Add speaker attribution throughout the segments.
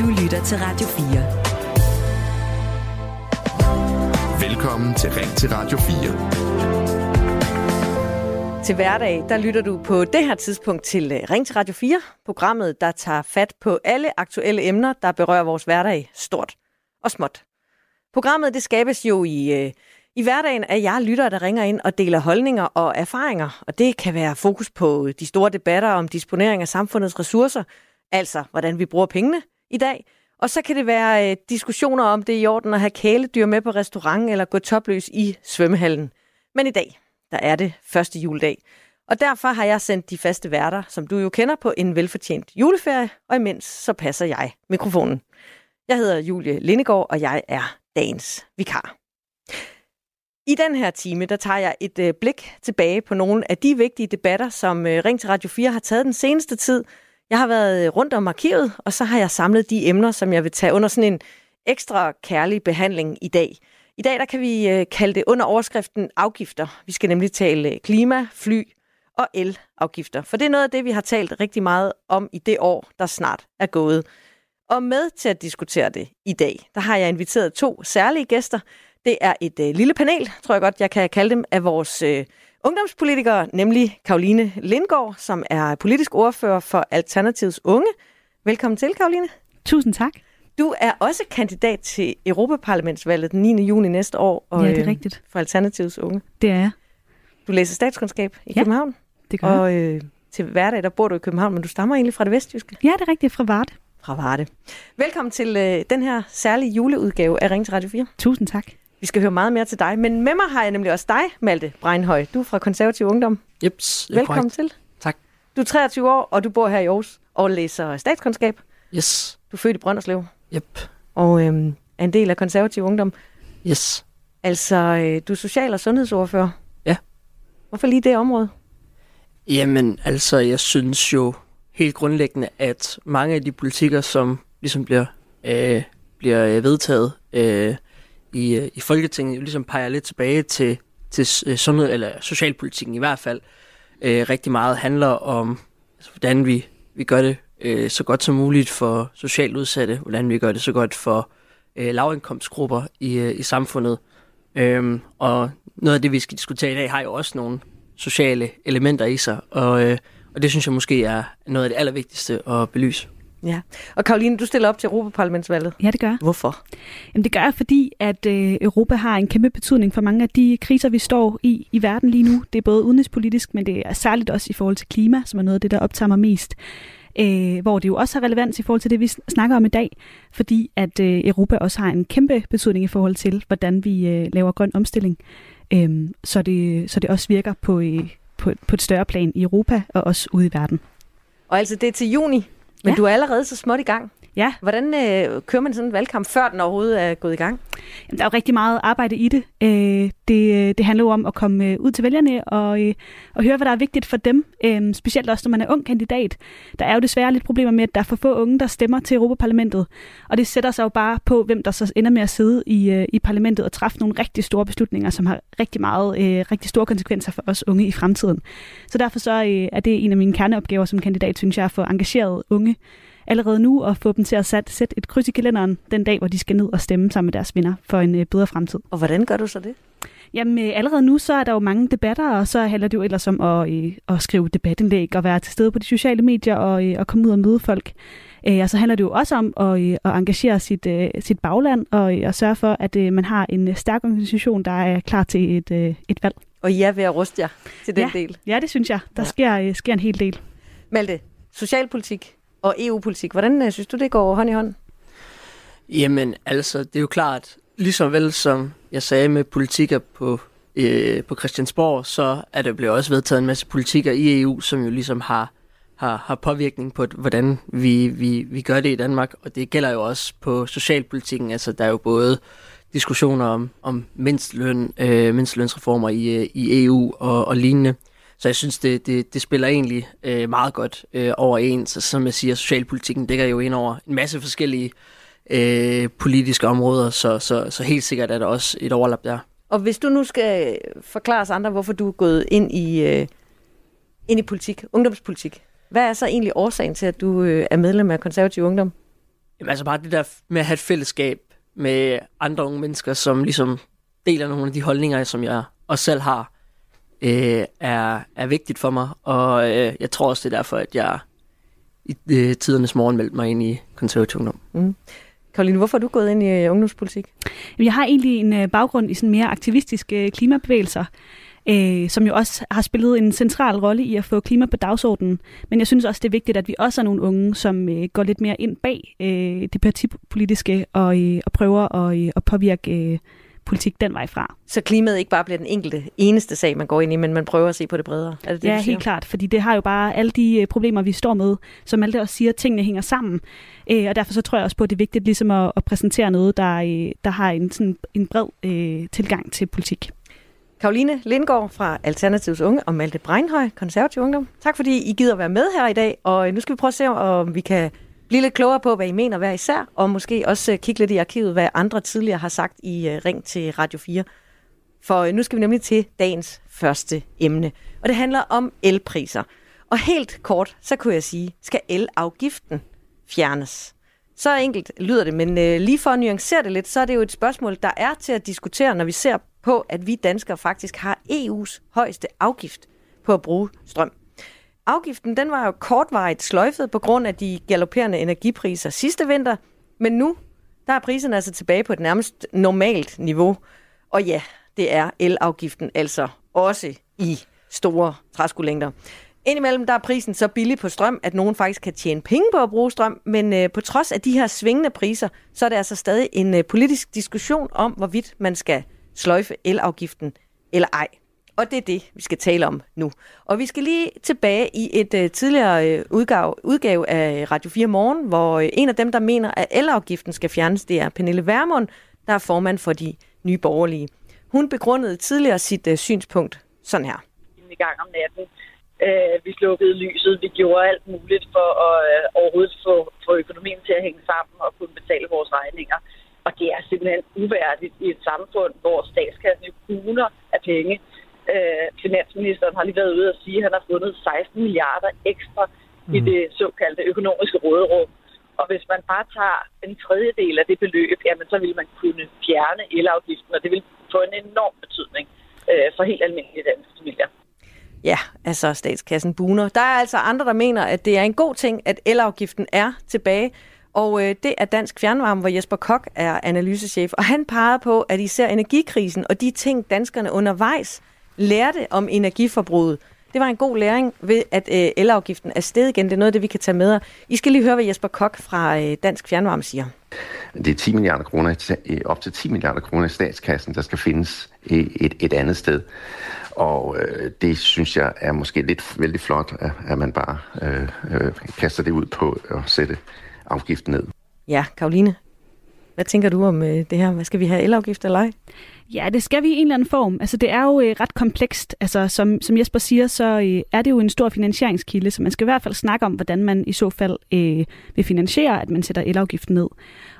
Speaker 1: Du lytter til Radio
Speaker 2: 4. Velkommen til Ring til Radio
Speaker 3: 4. Til hverdag, der lytter du på det her tidspunkt til øh, Ring til Radio 4, programmet, der tager fat på alle aktuelle emner, der berører vores hverdag stort og småt. Programmet det skabes jo i, øh, i hverdagen af jer lyttere, der ringer ind og deler holdninger og erfaringer, og det kan være fokus på de store debatter om disponering af samfundets ressourcer, altså hvordan vi bruger pengene i dag, og så kan det være øh, diskussioner om det er i orden at have kæledyr med på restaurant eller gå topløs i svømmehallen. Men i dag, der er det første juledag. Og derfor har jeg sendt de faste værter, som du jo kender, på en velfortjent juleferie, og imens så passer jeg mikrofonen. Jeg hedder Julie Lindegård, og jeg er dagens vikar. I den her time, der tager jeg et øh, blik tilbage på nogle af de vigtige debatter, som øh, Ring til Radio 4 har taget den seneste tid. Jeg har været øh, rundt om arkivet, og så har jeg samlet de emner, som jeg vil tage under sådan en ekstra kærlig behandling i dag. I dag der kan vi øh, kalde det under overskriften afgifter. Vi skal nemlig tale øh, klima, fly og elafgifter. For det er noget af det, vi har talt rigtig meget om i det år, der snart er gået. Og med til at diskutere det i dag, der har jeg inviteret to særlige gæster. Det er et øh, lille panel, tror jeg godt, jeg kan kalde dem, af vores øh, ungdomspolitikere, nemlig Karoline Lindgaard, som er politisk ordfører for Alternativets Unge. Velkommen til, Karoline.
Speaker 4: Tusind tak.
Speaker 3: Du er også kandidat til Europaparlamentsvalget den 9. juni næste år.
Speaker 4: Og, ja, det er øh, rigtigt.
Speaker 3: For Alternativets Unge.
Speaker 4: Det er jeg.
Speaker 3: Du læser statskundskab i
Speaker 4: ja,
Speaker 3: København.
Speaker 4: det gør
Speaker 3: Og øh, til hverdag, der bor du i København, men du stammer egentlig fra det vestjyske.
Speaker 4: Ja, det er rigtigt. Fra Varde.
Speaker 3: Fra Varde. Velkommen til øh, den her særlige juleudgave af Ring til Radio 4.
Speaker 4: Tusind tak.
Speaker 3: Vi skal høre meget mere til dig, men med mig har jeg nemlig også dig, Malte Breinhøj. Du er fra Konservativ Ungdom.
Speaker 5: Jeps,
Speaker 3: Velkommen
Speaker 5: korrekt.
Speaker 3: til.
Speaker 5: Tak.
Speaker 3: Du er 23 år, og du bor her i Aarhus og læser statskundskab.
Speaker 5: Yes.
Speaker 3: Du er født i Brønderslev.
Speaker 5: Yep.
Speaker 3: Og øhm, er en del af Konservativ Ungdom.
Speaker 5: Yes.
Speaker 3: Altså, øh, du er social- og sundhedsordfører.
Speaker 5: Ja.
Speaker 3: Hvorfor lige det område?
Speaker 5: Jamen, altså, jeg synes jo helt grundlæggende, at mange af de politikker, som ligesom bliver, øh, bliver vedtaget øh, i, øh, i Folketinget, jo ligesom peger lidt tilbage til, til øh, sundhed, eller socialpolitikken i hvert fald. Øh, rigtig meget handler om, altså, hvordan vi, vi gør det øh, så godt som muligt for socialt udsatte, hvordan vi gør det så godt for øh, lavindkomstgrupper i, øh, i samfundet. Øhm, og noget af det, vi skal diskutere i dag, har jo også nogle sociale elementer i sig, og, øh, og det synes jeg måske er noget af det allervigtigste at belyse.
Speaker 3: Ja. Og Karoline, du stiller op til Europaparlamentsvalget.
Speaker 4: Ja, det gør.
Speaker 3: Hvorfor?
Speaker 4: Jamen, det gør jeg, fordi at øh, Europa har en kæmpe betydning for mange af de kriser, vi står i i verden lige nu. Det er både udenrigspolitisk, men det er særligt også i forhold til klima, som er noget af det, der optager mig mest. Øh, hvor det jo også har relevans i forhold til det, vi snakker om i dag, fordi at øh, Europa også har en kæmpe betydning i forhold til, hvordan vi øh, laver grøn omstilling. Øh, så, det, så det også virker på, øh, på, på et større plan i Europa og også ude i verden.
Speaker 3: Og altså, det er til juni, men
Speaker 4: Ja.
Speaker 3: du er allerede så småt i gang.
Speaker 4: Ja,
Speaker 3: Hvordan øh, kører man sådan en valgkamp, før den overhovedet er gået i gang?
Speaker 4: Jamen, der er jo rigtig meget arbejde i det. Øh, det, det handler jo om at komme øh, ud til vælgerne og, øh, og høre, hvad der er vigtigt for dem. Øh, specielt også, når man er ung kandidat. Der er jo desværre lidt problemer med, at der er for få unge, der stemmer til Europaparlamentet. Og det sætter sig jo bare på, hvem der så ender med at sidde i, øh, i parlamentet og træffe nogle rigtig store beslutninger, som har rigtig meget, øh, rigtig store konsekvenser for os unge i fremtiden. Så derfor så øh, er det en af mine kerneopgaver som kandidat, synes jeg, at få engageret unge allerede nu og få dem til at sætte, sætte et kryds i kalenderen den dag, hvor de skal ned og stemme sammen med deres venner for en øh, bedre fremtid.
Speaker 3: Og hvordan gør du så det?
Speaker 4: Jamen øh, allerede nu, så er der jo mange debatter, og så handler det jo ellers om at, øh, at skrive debatindlæg og være til stede på de sociale medier og, øh, og komme ud og møde folk. Øh, og så handler det jo også om at, øh, at engagere sit, øh, sit bagland og, øh, og sørge for, at øh, man har en stærk organisation, der er klar til et, øh, et valg.
Speaker 3: Og I er ved at ruste jer til den
Speaker 4: Ja.
Speaker 3: del.
Speaker 4: Ja, det synes jeg. Der
Speaker 3: Ja.
Speaker 4: ja. sker, øh, sker en hel del.
Speaker 3: Malte, socialpolitik og EU-politik, hvordan øh, synes du, det går hånd i hånd?
Speaker 5: Jamen, altså, det er jo klart, ligesom vel som jeg sagde med politikker på, øh, på Christiansborg, så er der blevet også vedtaget en masse politikker i EU, som jo ligesom har, har, har påvirkning på, hvordan vi, vi, vi gør det i Danmark. Og det gælder jo også på socialpolitikken. Altså, der er jo både diskussioner om, om mindstløn, øh, mindstlønsreformer i, øh, i EU og, og lignende. Så jeg synes, det, det, det spiller egentlig øh, meget godt øh, overens. Så som jeg siger, socialpolitikken dækker jo ind over en masse forskellige øh, politiske områder, så, så, så helt sikkert er der også et overlap der.
Speaker 3: Og hvis du nu skal forklare os andre, hvorfor du er gået ind i, øh, ind i politik, ungdomspolitik, hvad er så egentlig årsagen til, at du øh, er medlem af konservativ ungdom?
Speaker 5: Jamen altså bare det der med at have et fællesskab med andre unge mennesker, som ligesom deler nogle af de holdninger, som jeg også selv har, øh, er, er vigtigt for mig. Og øh, jeg tror også, det er derfor, at jeg i øh, tidernes morgen meldte mig ind i konservativ ungdom. Mm.
Speaker 3: Karoline, hvorfor er du gået ind i øh, ungdomspolitik?
Speaker 4: Jeg har egentlig en øh, baggrund i sådan mere aktivistiske øh, klimabevægelser, øh, som jo også har spillet en central rolle i at få klima på dagsordenen. Men jeg synes også, det er vigtigt, at vi også er nogle unge, som øh, går lidt mere ind bag øh, det partipolitiske og, øh, og prøver at, øh, at påvirke øh, politik den vej fra.
Speaker 3: Så klimaet ikke bare bliver den enkelte eneste sag, man går ind i, men man prøver at se på det bredere? Er det det,
Speaker 4: ja, helt klart, fordi det har jo bare alle de øh, problemer, vi står med, som alle også siger, tingene hænger sammen. Øh, og derfor så tror jeg også på, at det er vigtigt ligesom at, at præsentere noget, der, øh, der har en, sådan, en bred øh, tilgang til politik.
Speaker 3: Karoline Lindgaard fra Alternativs Unge og Malte Breinhøj, Konservativ Ungdom. Tak fordi I gider være med her i dag, og nu skal vi prøve at se, om vi kan blive lidt klogere på, hvad I mener hver især, og måske også øh, kigge lidt i arkivet, hvad andre tidligere har sagt i øh, Ring til Radio 4. For øh, nu skal vi nemlig til dagens første emne, og det handler om elpriser. Og helt kort, så kunne jeg sige, skal elafgiften fjernes? Så enkelt lyder det, men lige for at nuancere det lidt, så er det jo et spørgsmål, der er til at diskutere, når vi ser på, at vi danskere faktisk har EU's højeste afgift på at bruge strøm. Afgiften den var jo kortvarigt sløjfet på grund af de galopperende energipriser sidste vinter, men nu der er priserne altså tilbage på et nærmest normalt niveau. Og ja, det er elafgiften altså også i store træskolængder. Indimellem der er prisen så billig på strøm, at nogen faktisk kan tjene penge på at bruge strøm, men øh, på trods af de her svingende priser, så er det altså stadig en øh, politisk diskussion om, hvorvidt man skal sløjfe elafgiften eller ej. Og det er det, vi skal tale om nu. Og vi skal lige tilbage i et uh, tidligere øh, uh, udgave, udgave af Radio 4 Morgen, hvor uh, en af dem, der mener, at elafgiften skal fjernes, det er Pernille Vermund, der er formand for de nye borgerlige. Hun begrundede tidligere sit uh, synspunkt sådan her.
Speaker 1: I gang om natten. Uh, vi slukkede lyset. Vi gjorde alt muligt for at uh, overhovedet få, få økonomien til at hænge sammen og kunne betale vores regninger. Og det er simpelthen uværdigt i et samfund, hvor statskassen jo kuner af penge Øh, finansministeren har lige været ude og sige, at han har fundet 16 milliarder ekstra mm. i det såkaldte økonomiske råderum. Og hvis man bare tager en tredjedel af det beløb, jamen, så vil man kunne fjerne elafgiften, og det vil få en enorm betydning øh, for helt almindelige danske familier.
Speaker 3: Ja, altså statskassen buner. Der er altså andre, der mener, at det er en god ting, at elafgiften er tilbage. Og øh, det er Dansk Fjernvarme, hvor Jesper Kok er analysechef. Og han peger på, at især energikrisen og de ting, danskerne undervejs lærte om energiforbruget. Det var en god læring ved, at øh, elafgiften er sted igen. Det er noget af det, vi kan tage med. I skal lige høre, hvad Jesper Kok fra øh, Dansk Fjernvarme siger.
Speaker 6: Det er 10 milliarder kroner, op til 10 milliarder kroner i statskassen, der skal findes et, et andet sted. Og øh, det synes jeg er måske lidt vældig flot, at, at man bare øh, øh, kaster det ud på at sætte afgiften ned.
Speaker 3: Ja, Karoline, hvad tænker du om øh, det her? Hvad skal vi have elafgift eller ej?
Speaker 4: Ja, det skal vi i en eller anden form. Altså, det er jo øh, ret komplekst. Altså, som, som Jesper siger, så øh, er det jo en stor finansieringskilde, så man skal i hvert fald snakke om, hvordan man i så fald øh, vil finansiere, at man sætter elafgiften ned.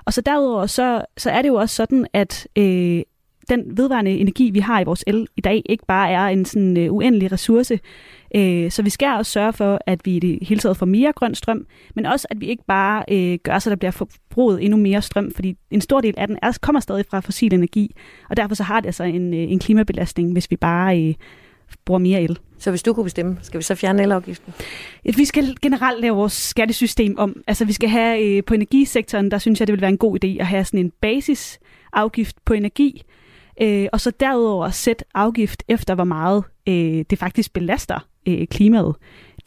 Speaker 4: Og så derudover, så, så er det jo også sådan, at øh, den vedvarende energi, vi har i vores el i dag, ikke bare er en sådan øh, uendelig ressource. Uh, så vi skal også sørge for, at vi i det hele taget får mere grøn strøm, men også at vi ikke bare uh, gør så, der bliver forbruget endnu mere strøm, fordi en stor del af den er, kommer stadig fra fossil energi, og derfor så har det altså en, uh, en klimabelastning, hvis vi bare uh, bruger mere el.
Speaker 3: Så hvis du kunne bestemme, skal vi så fjerne elafgiften?
Speaker 4: Vi skal generelt lave vores skattesystem om. Altså vi skal have øh, på energisektoren, der synes jeg, det vil være en god idé at have sådan en basisafgift på energi, Øh, og så derudover sætte afgift efter, hvor meget øh, det faktisk belaster øh, klimaet,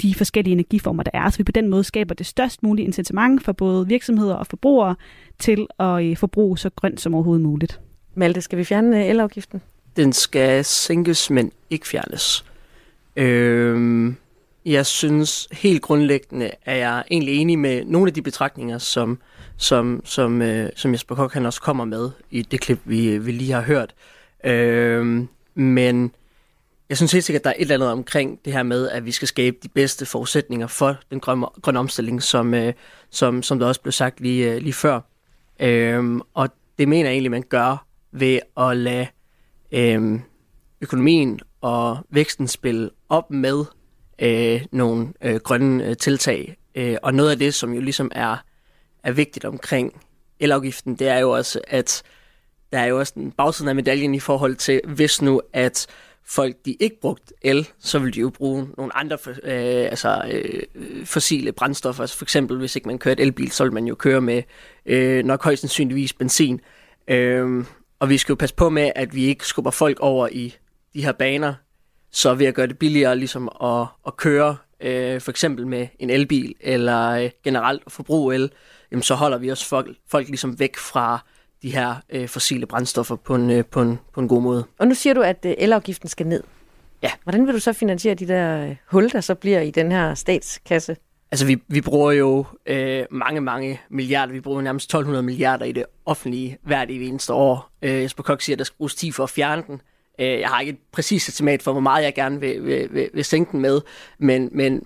Speaker 4: de forskellige energiformer, der er. Så vi på den måde skaber det størst mulige incitament for både virksomheder og forbrugere til at øh, forbruge så grønt som overhovedet muligt.
Speaker 3: Malte, skal vi fjerne øh, elafgiften?
Speaker 5: Den skal sænkes, men ikke fjernes. Øh, jeg synes helt grundlæggende, er jeg egentlig enig med nogle af de betragtninger, som som, som, øh, som Jesper Kok han også kommer med i det klip, vi, vi lige har hørt. Øh, men jeg synes helt sikkert, at der er et eller andet omkring det her med, at vi skal skabe de bedste forudsætninger for den grønne, grønne omstilling, som, øh, som, som der også blev sagt lige, øh, lige før. Øhm, og det mener jeg egentlig, man gør ved at lade øhm, økonomien og væksten spille op med øh, nogle øh, grønne øh, tiltag. Øh, og noget af det, som jo ligesom er er vigtigt omkring elafgiften, det er jo også, at der er jo også en bagsiden af medaljen i forhold til, hvis nu at folk de ikke brugt el, så vil de jo bruge nogle andre øh, altså, øh, fossile brændstoffer. Altså for eksempel, hvis ikke man kører et elbil, så vil man jo køre med øh, nok højst sandsynligvis benzin. Øh, og vi skal jo passe på med, at vi ikke skubber folk over i de her baner, så ved at gøre det billigere ligesom at, at køre øh, for eksempel med en elbil eller øh, generelt at forbruge el, jamen, så holder vi også folk, folk ligesom væk fra de her øh, fossile brændstoffer på en, øh, på, en, på en god måde.
Speaker 3: Og nu siger du, at øh, elafgiften skal ned.
Speaker 5: Ja.
Speaker 3: Hvordan vil du så finansiere de der øh, hul, der så bliver i den her statskasse?
Speaker 5: Altså, vi, vi bruger jo øh, mange, mange milliarder. Vi bruger nærmest 1200 milliarder i det offentlige hvert eneste år. Øh, Jesper Kok siger, at der skal bruges 10 for at fjerne den. Øh, jeg har ikke et præcist estimat for, hvor meget jeg gerne vil, vil, vil, vil sænke den med, men, men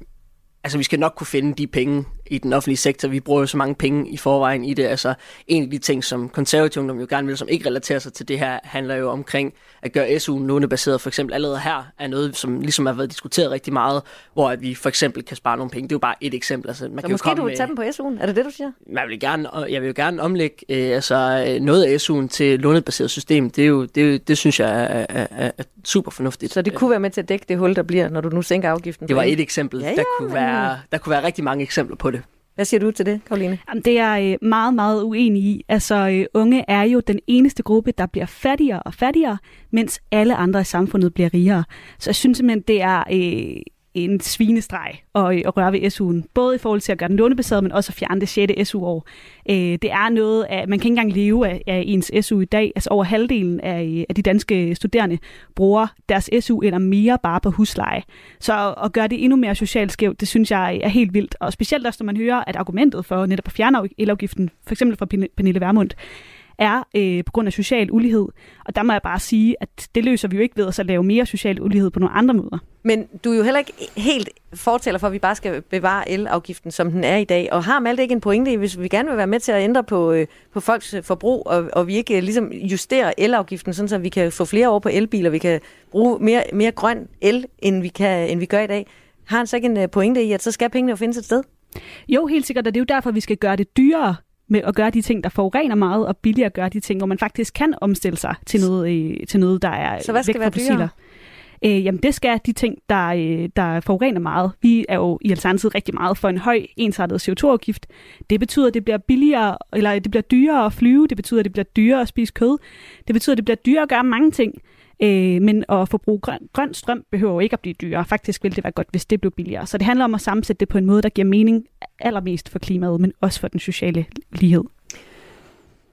Speaker 5: altså, vi skal nok kunne finde de penge i den offentlige sektor. Vi bruger jo så mange penge i forvejen i det. Altså, en af de ting, som konservative jo gerne vil, som ikke relaterer sig til det her, handler jo omkring at gøre SU'en lånebaseret. For eksempel allerede her er noget, som ligesom har været diskuteret rigtig meget, hvor at vi for eksempel kan spare nogle penge. Det er jo bare et eksempel. Altså, man
Speaker 3: Så
Speaker 5: kan
Speaker 3: måske
Speaker 5: jo
Speaker 3: du
Speaker 5: komme
Speaker 3: vil tage dem på SU'en? Er det det, du siger?
Speaker 5: jeg vil gerne, jeg vil jo gerne omlægge øh, altså, øh, noget af SU'en til lånebaseret system. Det, er jo, det, det synes jeg er, er, er, er super fornuftigt.
Speaker 3: Så det kunne være med til at dække det hul, der bliver, når du nu sænker afgiften?
Speaker 5: det var et eksempel.
Speaker 3: Ja,
Speaker 5: der,
Speaker 3: ja,
Speaker 5: kunne
Speaker 3: men-
Speaker 5: være, der kunne være rigtig mange eksempler på det.
Speaker 3: Hvad siger du til det, Karoline?
Speaker 4: Jamen, det er jeg meget, meget uenig i. Altså, øh, unge er jo den eneste gruppe, der bliver fattigere og fattigere, mens alle andre i samfundet bliver rigere. Så jeg synes simpelthen, det er øh, en svinestreg og, øh, og røre ved SU'en. Både i forhold til at gøre den lånebaseret, men også at fjerne det 6. SU-år. Øh, det er noget at man kan ikke engang leve af, af ens SU i dag. Altså over halvdelen af, øh, af de danske studerende bruger deres SU eller mere bare på husleje. Så at gøre det endnu mere socialt skævt, det synes jeg er helt vildt. Og specielt også, når man hører, at argumentet for netop at fjerne elafgiften, for eksempel fra Pernille Vermund, er øh, på grund af social ulighed. Og der må jeg bare sige, at det løser vi jo ikke ved at så lave mere social ulighed på nogle andre måder.
Speaker 3: Men du er jo heller ikke helt fortæller for, at vi bare skal bevare elafgiften, som den er i dag. Og har Malte ikke en pointe i, hvis vi gerne vil være med til at ændre på, øh, på folks øh, forbrug, og, og vi ikke øh, ligesom justerer elafgiften, sådan så vi kan få flere over på elbiler, vi kan bruge mere, mere grøn el, end vi, kan, end vi gør i dag. Har han så ikke en øh, pointe i, at så skal pengene jo findes et sted?
Speaker 4: Jo, helt sikkert, og det er jo derfor, vi skal gøre det dyrere med at gøre de ting, der forurener meget, og billigere at gøre de ting, hvor man faktisk kan omstille sig til noget, øh, til noget der er
Speaker 3: Så hvad skal
Speaker 4: væk
Speaker 3: være
Speaker 4: fra fossiler.
Speaker 3: dyrere?
Speaker 4: Øh, jamen det skal de ting, der, øh, der forurener meget. Vi er jo i Alternativet rigtig meget for en høj ensartet CO2-afgift. Det betyder, at det bliver billigere, eller det bliver dyrere at flyve. Det betyder, at det bliver dyrere at spise kød. Det betyder, at det bliver dyrere at gøre mange ting. Øh, men at forbruge grøn, grøn strøm behøver jo ikke at blive dyrere. Faktisk ville det være godt, hvis det blev billigere. Så det handler om at sammensætte det på en måde, der giver mening allermest for klimaet, men også for den sociale lighed.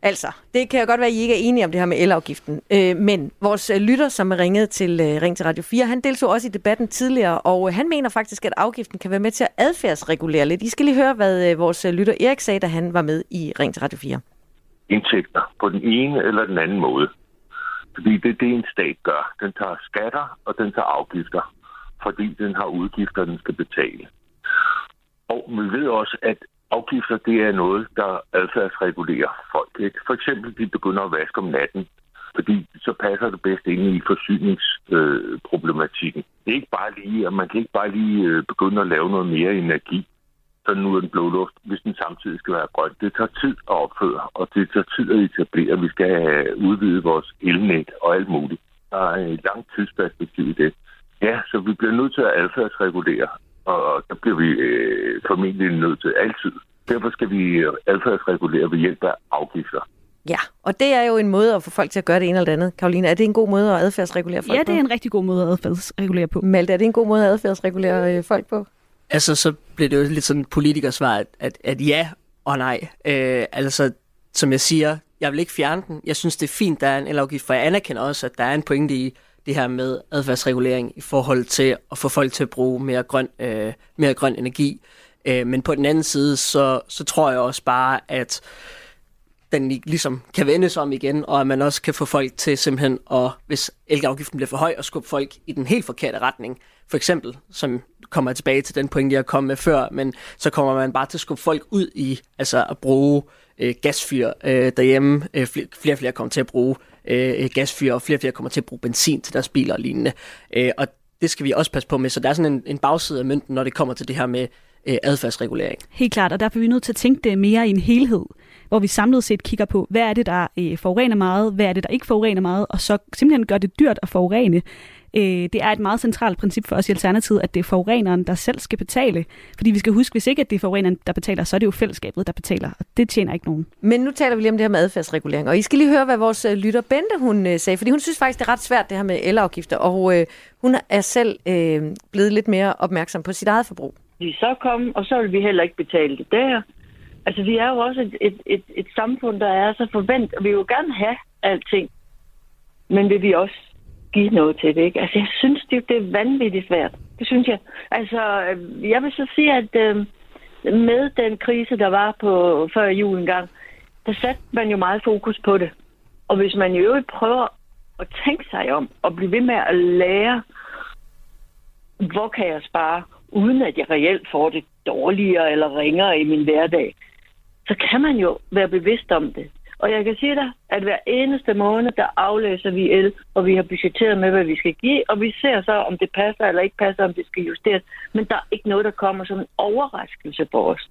Speaker 3: Altså, det kan jo godt være, at I ikke er enige om det her med elafgiften. Øh, men vores øh, lytter, som er ringet til øh, Ring til Radio 4, han deltog også i debatten tidligere, og øh, han mener faktisk, at afgiften kan være med til at adfærdsregulere lidt. I skal lige høre, hvad øh, vores øh, lytter Erik sagde, da han var med i Ring til Radio 4.
Speaker 7: indtægter på den ene eller den anden måde. Fordi det er det, en stat gør. Den tager skatter, og den tager afgifter, fordi den har udgifter, den skal betale. Og vi ved også, at afgifter, det er noget, der adfærdsregulerer folk. Ikke? For eksempel, de begynder at vaske om natten, fordi så passer det bedst ind i forsyningsproblematikken. det er ikke bare lige, at man kan ikke bare lige øh, begynde at lave noget mere energi, sådan nu er den blå luft, hvis den samtidig skal være grøn. Det tager tid at opføre, og det tager tid at etablere. Vi skal have udvidet vores elnet og alt muligt. Der er et langt tidsperspektiv i det. Ja, så vi bliver nødt til at adfærdsregulere, og der bliver vi øh, formentlig nødt til altid. Derfor skal vi adfærdsregulere ved hjælp af afgifter.
Speaker 3: Ja, og det er jo en måde at få folk til at gøre det ene eller det andet. Karoline, er det en god måde at adfærdsregulere folk
Speaker 4: Ja,
Speaker 3: på?
Speaker 4: det er en rigtig god måde at adfærdsregulere på.
Speaker 3: Malte, er det en god måde at adfærdsregulere øh, folk på?
Speaker 5: Altså, så bliver det jo lidt sådan politikersvar, at, at, at ja og nej. Øh, altså, som jeg siger, jeg vil ikke fjerne den. Jeg synes, det er fint, der er en elafgift, for jeg anerkender også, at der er en pointe i det her med adfærdsregulering i forhold til at få folk til at bruge mere grøn, øh, mere grøn energi. Øh, men på den anden side, så, så tror jeg også bare, at den ligesom kan vendes om igen, og at man også kan få folk til simpelthen at, hvis elafgiften bliver for høj, at skubbe folk i den helt forkerte retning. For eksempel, som kommer jeg tilbage til den pointe, jeg kom med før, men så kommer man bare til at skubbe folk ud i altså at bruge øh, gasfyr øh, derhjemme. Øh, flere, og flere kommer til at bruge øh, gasfyr, og flere og flere kommer til at bruge benzin til deres biler og lignende. Øh, og det skal vi også passe på med. Så der er sådan en, en bagside af mønten, når det kommer til det her med øh, adfærdsregulering.
Speaker 4: Helt klart, og derfor er vi nødt til at tænke det mere i en helhed, hvor vi samlet set kigger på, hvad er det, der øh, forurener meget, hvad er det, der ikke forurener meget, og så simpelthen gør det dyrt at forurene. Øh, det er et meget centralt princip for os i Alternativet, at det er forureneren, der selv skal betale. Fordi vi skal huske, hvis ikke at det er forureneren, der betaler, så er det jo fællesskabet, der betaler, og det tjener ikke nogen.
Speaker 3: Men nu taler vi lige om det her med adfærdsregulering, og I skal lige høre, hvad vores øh, lytter Bente hun øh, sagde, fordi hun synes faktisk, det er ret svært det her med elafgifter, og øh, hun er selv øh, blevet lidt mere opmærksom på sit eget forbrug.
Speaker 8: Vi så komme, og så vil vi heller ikke betale det der. Altså, vi er jo også et, et, et, et samfund, der er så forventet, og vi vil jo gerne have alting. Men vil vi også give noget til det, ikke? Altså, jeg synes, det, det er vanvittigt svært. Det synes jeg. Altså, øh, jeg vil så sige, at øh, med den krise, der var på før jul engang, der satte man jo meget fokus på det. Og hvis man i øvrigt prøver at tænke sig om, og blive ved med at lære, hvor kan jeg spare, uden at jeg reelt får det dårligere eller ringere i min hverdag, så kan man jo være bevidst om det. Og jeg kan sige dig, at hver eneste måned, der aflæser vi el, og vi har budgetteret med, hvad vi skal give, og vi ser så, om det passer eller ikke passer, om det skal justeres. Men der er ikke noget, der kommer som en overraskelse på os.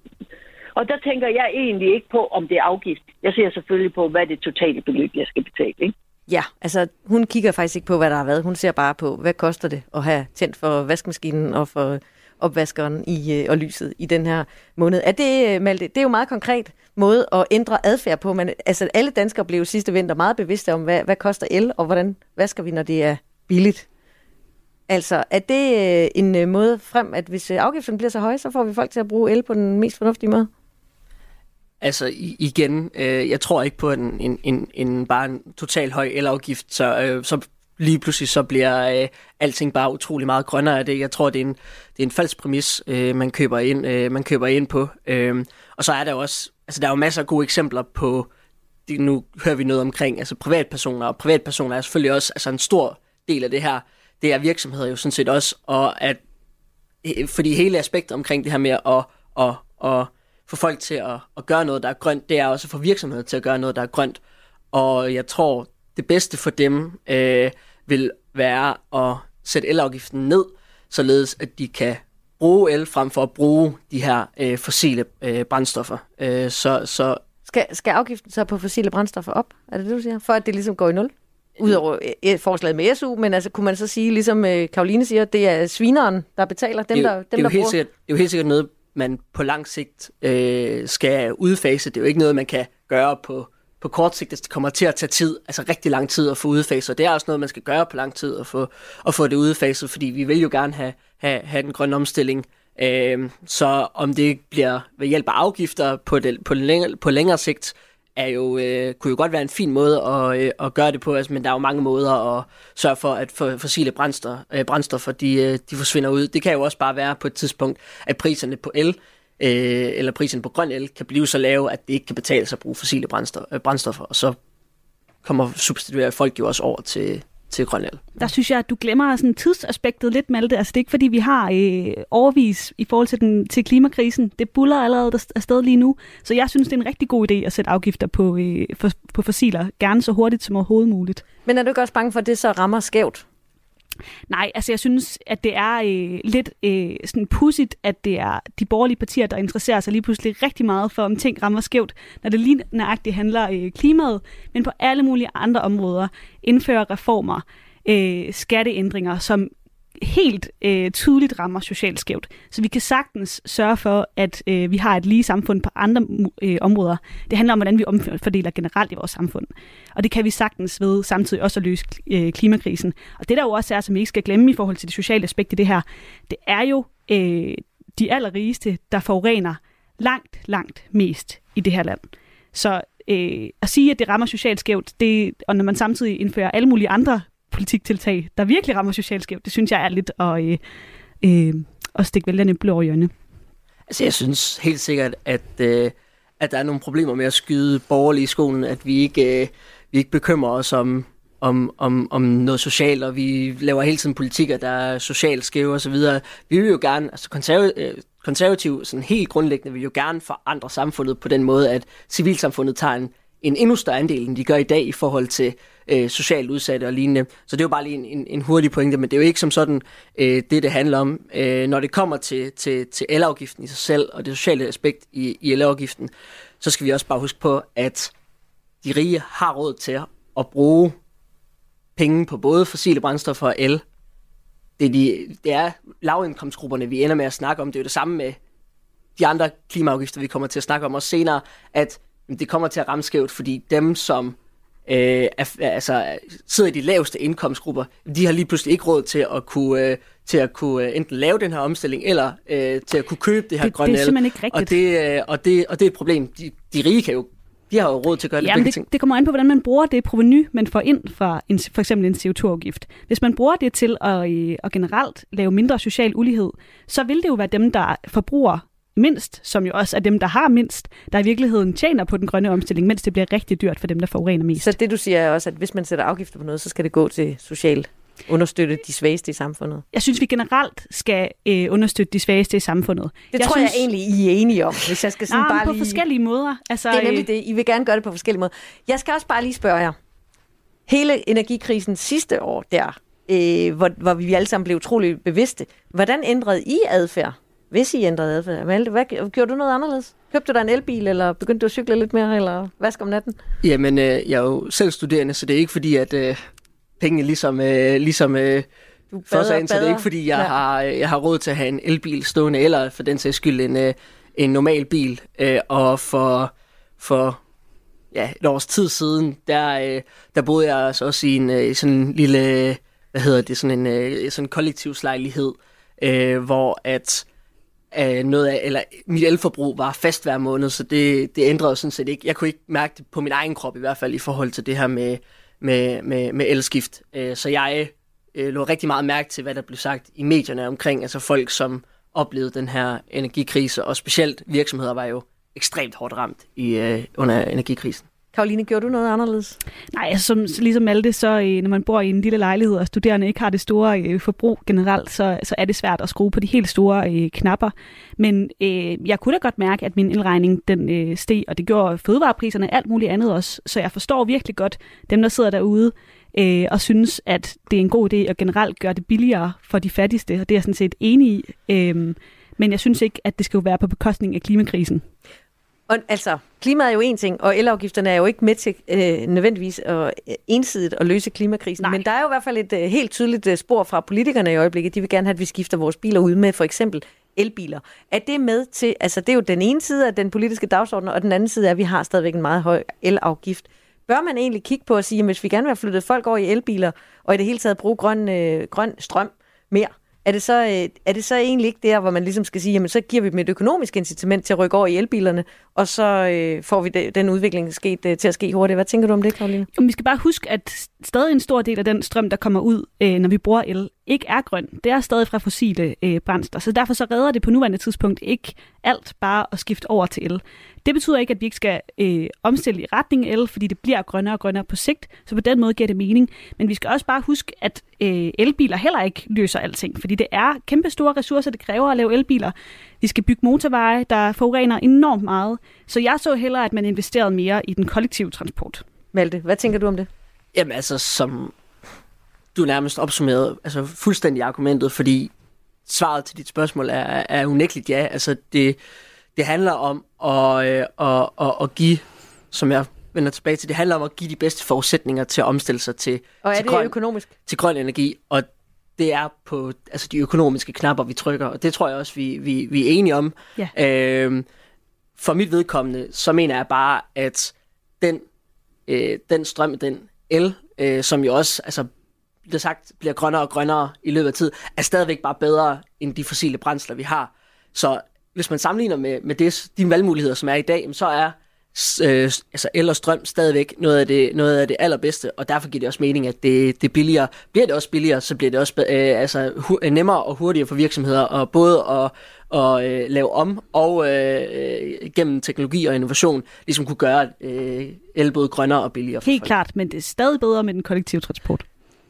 Speaker 8: Og der tænker jeg egentlig ikke på, om det er afgift. Jeg ser selvfølgelig på, hvad det totale beløb, jeg skal betale. Ikke?
Speaker 3: Ja, altså hun kigger faktisk ikke på, hvad der har været. Hun ser bare på, hvad koster det at have tændt for vaskemaskinen og for opvaskeren i, øh, og lyset i den her måned. Er det, øh, Malte, det er jo meget konkret måde at ændre adfærd på. Men, altså, alle danskere blev sidste vinter meget bevidste om, hvad, hvad koster el, og hvordan vasker vi, når det er billigt. Altså, er det øh, en øh, måde frem, at hvis øh, afgiften bliver så høj, så får vi folk til at bruge el på den mest fornuftige måde?
Speaker 5: Altså igen, øh, jeg tror ikke på en, en, en, en bare en total høj elafgift, så, øh, så lige pludselig så bliver øh, alting bare utrolig meget grønnere af det. Jeg tror, det er en, det er en falsk præmis, øh, man, køber ind, øh, man køber ind på. Øh, og så er der jo også, altså der er jo masser af gode eksempler på, det, nu hører vi noget omkring, altså privatpersoner, og privatpersoner er selvfølgelig også altså en stor del af det her. Det er virksomheder jo sådan set også, og at, øh, fordi hele aspektet omkring det her med at, at, at få folk til at, at gøre noget, der er grønt, det er også at få virksomheder til at gøre noget, der er grønt. Og jeg tror, det bedste for dem øh, vil være at sætte elafgiften ned, således at de kan bruge el frem for at bruge de her øh, fossile øh, brændstoffer. Øh, så, så
Speaker 3: skal, skal afgiften så på fossile brændstoffer op? Er det det, du siger? For at det ligesom går i nul? Udover et forslag med SU, men altså kunne man så sige, ligesom øh, Karoline siger, det er svineren, der betaler dem,
Speaker 5: det
Speaker 3: er, der, dem,
Speaker 5: det er
Speaker 3: der
Speaker 5: helt
Speaker 3: bruger.
Speaker 5: Sikkert, det er jo helt sikkert noget, man på lang sigt øh, skal udfase. Det er jo ikke noget, man kan gøre på på kort sigt, det kommer til at tage tid, altså rigtig lang tid at få udfaset. Det er også noget, man skal gøre på lang tid at få, at få det udfaset, fordi vi vil jo gerne have, have, have den grønne omstilling. Øh, så om det bliver ved hjælp af afgifter på, det, på, længere, på længere sigt, er jo, øh, kunne jo godt være en fin måde at, øh, at gøre det på, altså, men der er jo mange måder at sørge for, at for, fossile brændstoffer, øh, brændstoffer de, øh, de forsvinder ud. Det kan jo også bare være på et tidspunkt, at priserne på el øh, eller prisen på grøn el kan blive så lave, at det ikke kan betale sig at bruge fossile brændstoffer, øh, brændstoffer og så kommer substituerer folk jo også over til, til grøn el.
Speaker 4: Der synes jeg, at du glemmer sådan tidsaspektet lidt, Malte. Altså, det er ikke, fordi vi har øh, overvis i forhold til, den, til klimakrisen. Det buller allerede afsted lige nu. Så jeg synes, det er en rigtig god idé at sætte afgifter på, øh, for, på fossiler, gerne så hurtigt som overhovedet muligt.
Speaker 3: Men er du ikke også bange for, at det så rammer skævt?
Speaker 4: Nej, altså jeg synes, at det er øh, lidt øh, sådan pudsigt, at det er de borgerlige partier, der interesserer sig lige pludselig rigtig meget for, om ting rammer skævt, når det lige nøjagtigt handler øh, klimaet, men på alle mulige andre områder indfører reformer, øh, skatteændringer, som helt øh, tydeligt rammer socialt skævt. Så vi kan sagtens sørge for, at øh, vi har et lige samfund på andre øh, områder. Det handler om, hvordan vi omfordeler generelt i vores samfund. Og det kan vi sagtens ved samtidig også at løse øh, klimakrisen. Og det der jo også er, som vi ikke skal glemme i forhold til det sociale aspekt i det her, det er jo øh, de allerrigeste, der forurener langt, langt mest i det her land. Så øh, at sige, at det rammer socialt skævt, det, og når man samtidig indfører alle mulige andre politiktiltag, der virkelig rammer socialt skævt, det synes jeg er lidt at, øh, øh, at stikke vælgerne blå over hjørne.
Speaker 5: Altså jeg synes helt sikkert, at, øh, at der er nogle problemer med at skyde borgerlige i skolen, at vi ikke, øh, vi ikke bekymrer os om, om, om, om noget socialt, og vi laver hele tiden politikker, der er socialt skæve osv. Vi vil jo gerne, altså konservativ, øh, konservativ sådan helt grundlæggende, vil jo gerne forandre samfundet på den måde, at civilsamfundet tager en, en endnu større andel, end de gør i dag i forhold til øh, socialt udsatte og lignende. Så det er jo bare lige en, en, en hurtig pointe, men det er jo ikke som sådan øh, det, det handler om. Øh, når det kommer til, til, til elafgiften i sig selv og det sociale aspekt i, i elafgiften, så skal vi også bare huske på, at de rige har råd til at bruge penge på både fossile brændstoffer og el. Det er, de, det er lavindkomstgrupperne, vi ender med at snakke om. Det er jo det samme med de andre klimaafgifter, vi kommer til at snakke om også senere, at det kommer til at ramme skævt, fordi dem, som øh, er, altså, sidder i de laveste indkomstgrupper, de har lige pludselig ikke råd til at kunne, øh, til at kunne øh, enten lave den her omstilling, eller øh, til at kunne købe det her
Speaker 4: Det-
Speaker 5: grønne
Speaker 4: det er
Speaker 5: el.
Speaker 4: simpelthen ikke rigtigt.
Speaker 5: Og det, øh, og, det, og det er et problem. De, de rige kan jo, de har jo råd til at gøre det
Speaker 4: Jamen,
Speaker 5: begge ting.
Speaker 4: det, det kommer an på, hvordan man bruger det proveny, man får ind fra en, for eksempel en CO2-afgift. Hvis man bruger det til at, øh, at generelt lave mindre social ulighed, så vil det jo være dem, der forbruger mindst, som jo også er dem, der har mindst, der i virkeligheden tjener på den grønne omstilling, mens det bliver rigtig dyrt for dem, der forurener mest.
Speaker 3: Så det du siger er også, at hvis man sætter afgifter på noget, så skal det gå til socialt understøtte de svageste i samfundet.
Speaker 4: Jeg synes, vi generelt skal øh, understøtte de svageste i samfundet.
Speaker 3: Det jeg tror synes... jeg egentlig, I er enige om, hvis jeg skal sådan
Speaker 4: Nej,
Speaker 3: bare
Speaker 4: på
Speaker 3: lige...
Speaker 4: forskellige måder. Altså,
Speaker 3: Det er nemlig
Speaker 4: øh,
Speaker 3: det. I vil gerne gøre det på forskellige måder. Jeg skal også bare lige spørge jer. Hele energikrisen sidste år der, øh, hvor, hvor vi alle sammen blev utrolig bevidste, hvordan ændrede I adfærd? Hvis I ændrede adfærd. Malte, hvad, gjorde du noget anderledes? Købte du dig en elbil, eller begyndte du at cykle lidt mere, eller vask om natten?
Speaker 5: Jamen, øh, jeg er jo selv studerende, så det er ikke fordi, at øh, pengene ligesom, øh, ligesom øh,
Speaker 3: Du
Speaker 5: for
Speaker 3: bader-
Speaker 5: ind, så det er ikke fordi, jeg,
Speaker 3: Ja.
Speaker 5: ja. har, øh, jeg har råd til at have en elbil stående, eller for den sags skyld en, øh, en normal bil. Øh, og for, for ja, et års tid siden, der, øh, der boede jeg altså også i en øh, sådan en lille, hvad hedder det, sådan en øh, sådan en kollektivslejlighed, øh, hvor at af noget af, eller mit elforbrug var fast hver måned, så det, det ændrede sådan set ikke. Jeg kunne ikke mærke det på min egen krop i hvert fald i forhold til det her med, med, med, med elskift. Øh, så jeg øh, lå rigtig meget mærke til, hvad der blev sagt i medierne omkring, altså folk, som oplevede den her energikrise, og specielt virksomheder var jo ekstremt hårdt ramt i, øh, under energikrisen.
Speaker 3: Karoline, gjorde du noget anderledes?
Speaker 4: Nej, altså, som, ligesom Malte, så øh, når man bor i en lille lejlighed, og studerende ikke har det store øh, forbrug generelt, så, så er det svært at skrue på de helt store øh, knapper. Men øh, jeg kunne da godt mærke, at min elregning den øh, steg, og det gjorde fødevarepriserne og alt muligt andet også. Så jeg forstår virkelig godt dem, der sidder derude øh, og synes, at det er en god idé at generelt gøre det billigere for de fattigste, og det er jeg sådan set enig i. Øh, men jeg synes ikke, at det skal jo være på bekostning af klimakrisen.
Speaker 3: Og, altså, klimaet er jo en ting, og elafgifterne er jo ikke med til øh, nødvendigvis at, øh, ensidigt at løse klimakrisen.
Speaker 4: Nej.
Speaker 3: Men der er jo i hvert fald et øh, helt tydeligt øh, spor fra politikerne i øjeblikket. De vil gerne have, at vi skifter vores biler ud med for eksempel elbiler. Er det med til, altså det er jo den ene side af den politiske dagsorden, og den anden side er, at vi har stadigvæk en meget høj elafgift. Bør man egentlig kigge på at sige, at hvis vi gerne vil have flyttet folk over i elbiler, og i det hele taget bruge grøn, øh, grøn strøm mere, er det, så, øh, er det så egentlig ikke der, hvor man ligesom skal sige, jamen så giver vi dem et økonomisk incitament til at rykke over i elbilerne, og så øh, får vi de, den udvikling sket, øh, til at ske hurtigt. Hvad tænker du om det, Karoline?
Speaker 4: Jamen, vi skal bare huske, at stadig en stor del af den strøm, der kommer ud, øh, når vi bruger el, ikke er grøn. Det er stadig fra fossile øh, brændsler, så derfor så redder det på nuværende tidspunkt ikke alt bare at skifte over til el. Det betyder ikke, at vi ikke skal øh, omstille i retning af el, fordi det bliver grønnere og grønnere på sigt, så på den måde giver det mening. Men vi skal også bare huske, at øh, elbiler heller ikke løser alting, fordi det er kæmpe store ressourcer, det kræver at lave elbiler. Vi skal bygge motorveje, der forurener enormt meget. Så jeg så hellere, at man investerede mere i den kollektive transport.
Speaker 3: Malte, hvad tænker du om det?
Speaker 5: Jamen altså, som du nærmest opsummerede altså fuldstændig argumentet, fordi svaret til dit spørgsmål er, er unægteligt ja. Altså det, det handler om at, øh, at, at, at give, som jeg vender tilbage til, det handler om at give de bedste forudsætninger til at omstille sig til,
Speaker 3: Og er
Speaker 5: til,
Speaker 3: det
Speaker 5: grøn,
Speaker 3: økonomisk?
Speaker 5: til grøn energi, og det er på altså de økonomiske knapper, vi trykker, og det tror jeg også, vi, vi, vi er enige om.
Speaker 4: Ja.
Speaker 5: Øhm, for mit vedkommende, så mener jeg bare, at den, øh, den strøm, den el, øh, som jo også, altså, bliver sagt, bliver grønnere og grønnere i løbet af tid, er stadigvæk bare bedre end de fossile brændsler, vi har. Så hvis man sammenligner med, med det, de valgmuligheder, som er i dag, så er øh, altså el og strøm stadigvæk noget af, det, noget af det allerbedste, og derfor giver det også mening, at det, det billigere. Bliver det også billigere, så bliver det også øh, altså, hu- øh, nemmere og hurtigere for virksomheder, og både at, at øh, lave om og øh, øh, gennem teknologi og innovation, ligesom kunne gøre øh, el både grønnere og billigere.
Speaker 4: Helt klart, men det er stadig bedre med den kollektive transport.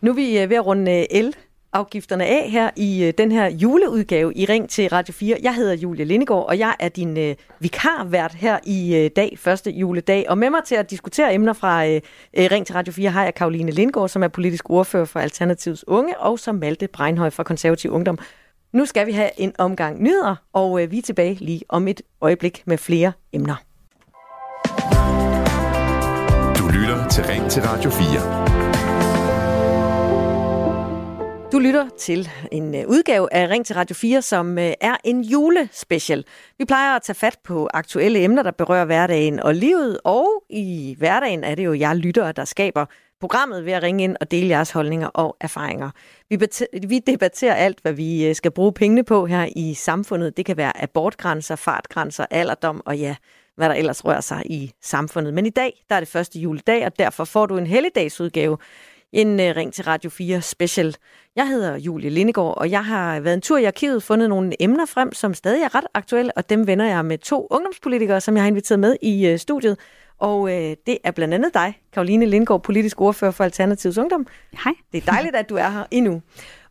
Speaker 3: Nu er vi øh, ved at runde øh, el afgifterne af her i øh, den her juleudgave i Ring til Radio 4. Jeg hedder Julia Lindegård, og jeg er din øh, vikarvært her i øh, dag, første juledag. Og med mig til at diskutere emner fra øh Ring til Radio 4 har jeg Karoline Lindegård, som er politisk ordfører for Alternativets Unge, og som Malte Breinhøj fra Konservativ Ungdom. Nu skal vi have en omgang nyheder, og øh, vi er tilbage lige om et øjeblik med flere emner.
Speaker 2: Du lytter til Ring til Radio 4.
Speaker 3: Du lytter til en øh, udgave af Ring til Radio 4, som øh, er en julespecial. Vi plejer at tage fat på aktuelle emner, der berører hverdagen og livet, og i hverdagen er det jo jeg lyttere, der skaber programmet ved at ringe ind og dele jeres holdninger og erfaringer. Vi, vi debatterer alt, hvad vi øh, skal bruge pengene på her i samfundet. Det kan være abortgrænser, fartgrænser, alderdom og ja, hvad der ellers rører sig i samfundet. Men i dag, der er det første juledag, og derfor får du en helligdagsudgave. En uh, Ring til Radio 4 special. Jeg hedder Julie Lindegård, og jeg har været en tur i arkivet, fundet nogle emner frem, som stadig er ret aktuelle, og dem vender jeg med to ungdomspolitikere, som jeg har inviteret med i uh, studiet. Og øh, det er blandt andet dig, Karoline Lindgaard, politisk ordfører for Alternativets Ungdom.
Speaker 4: Hej.
Speaker 3: Det er dejligt, at du er her endnu.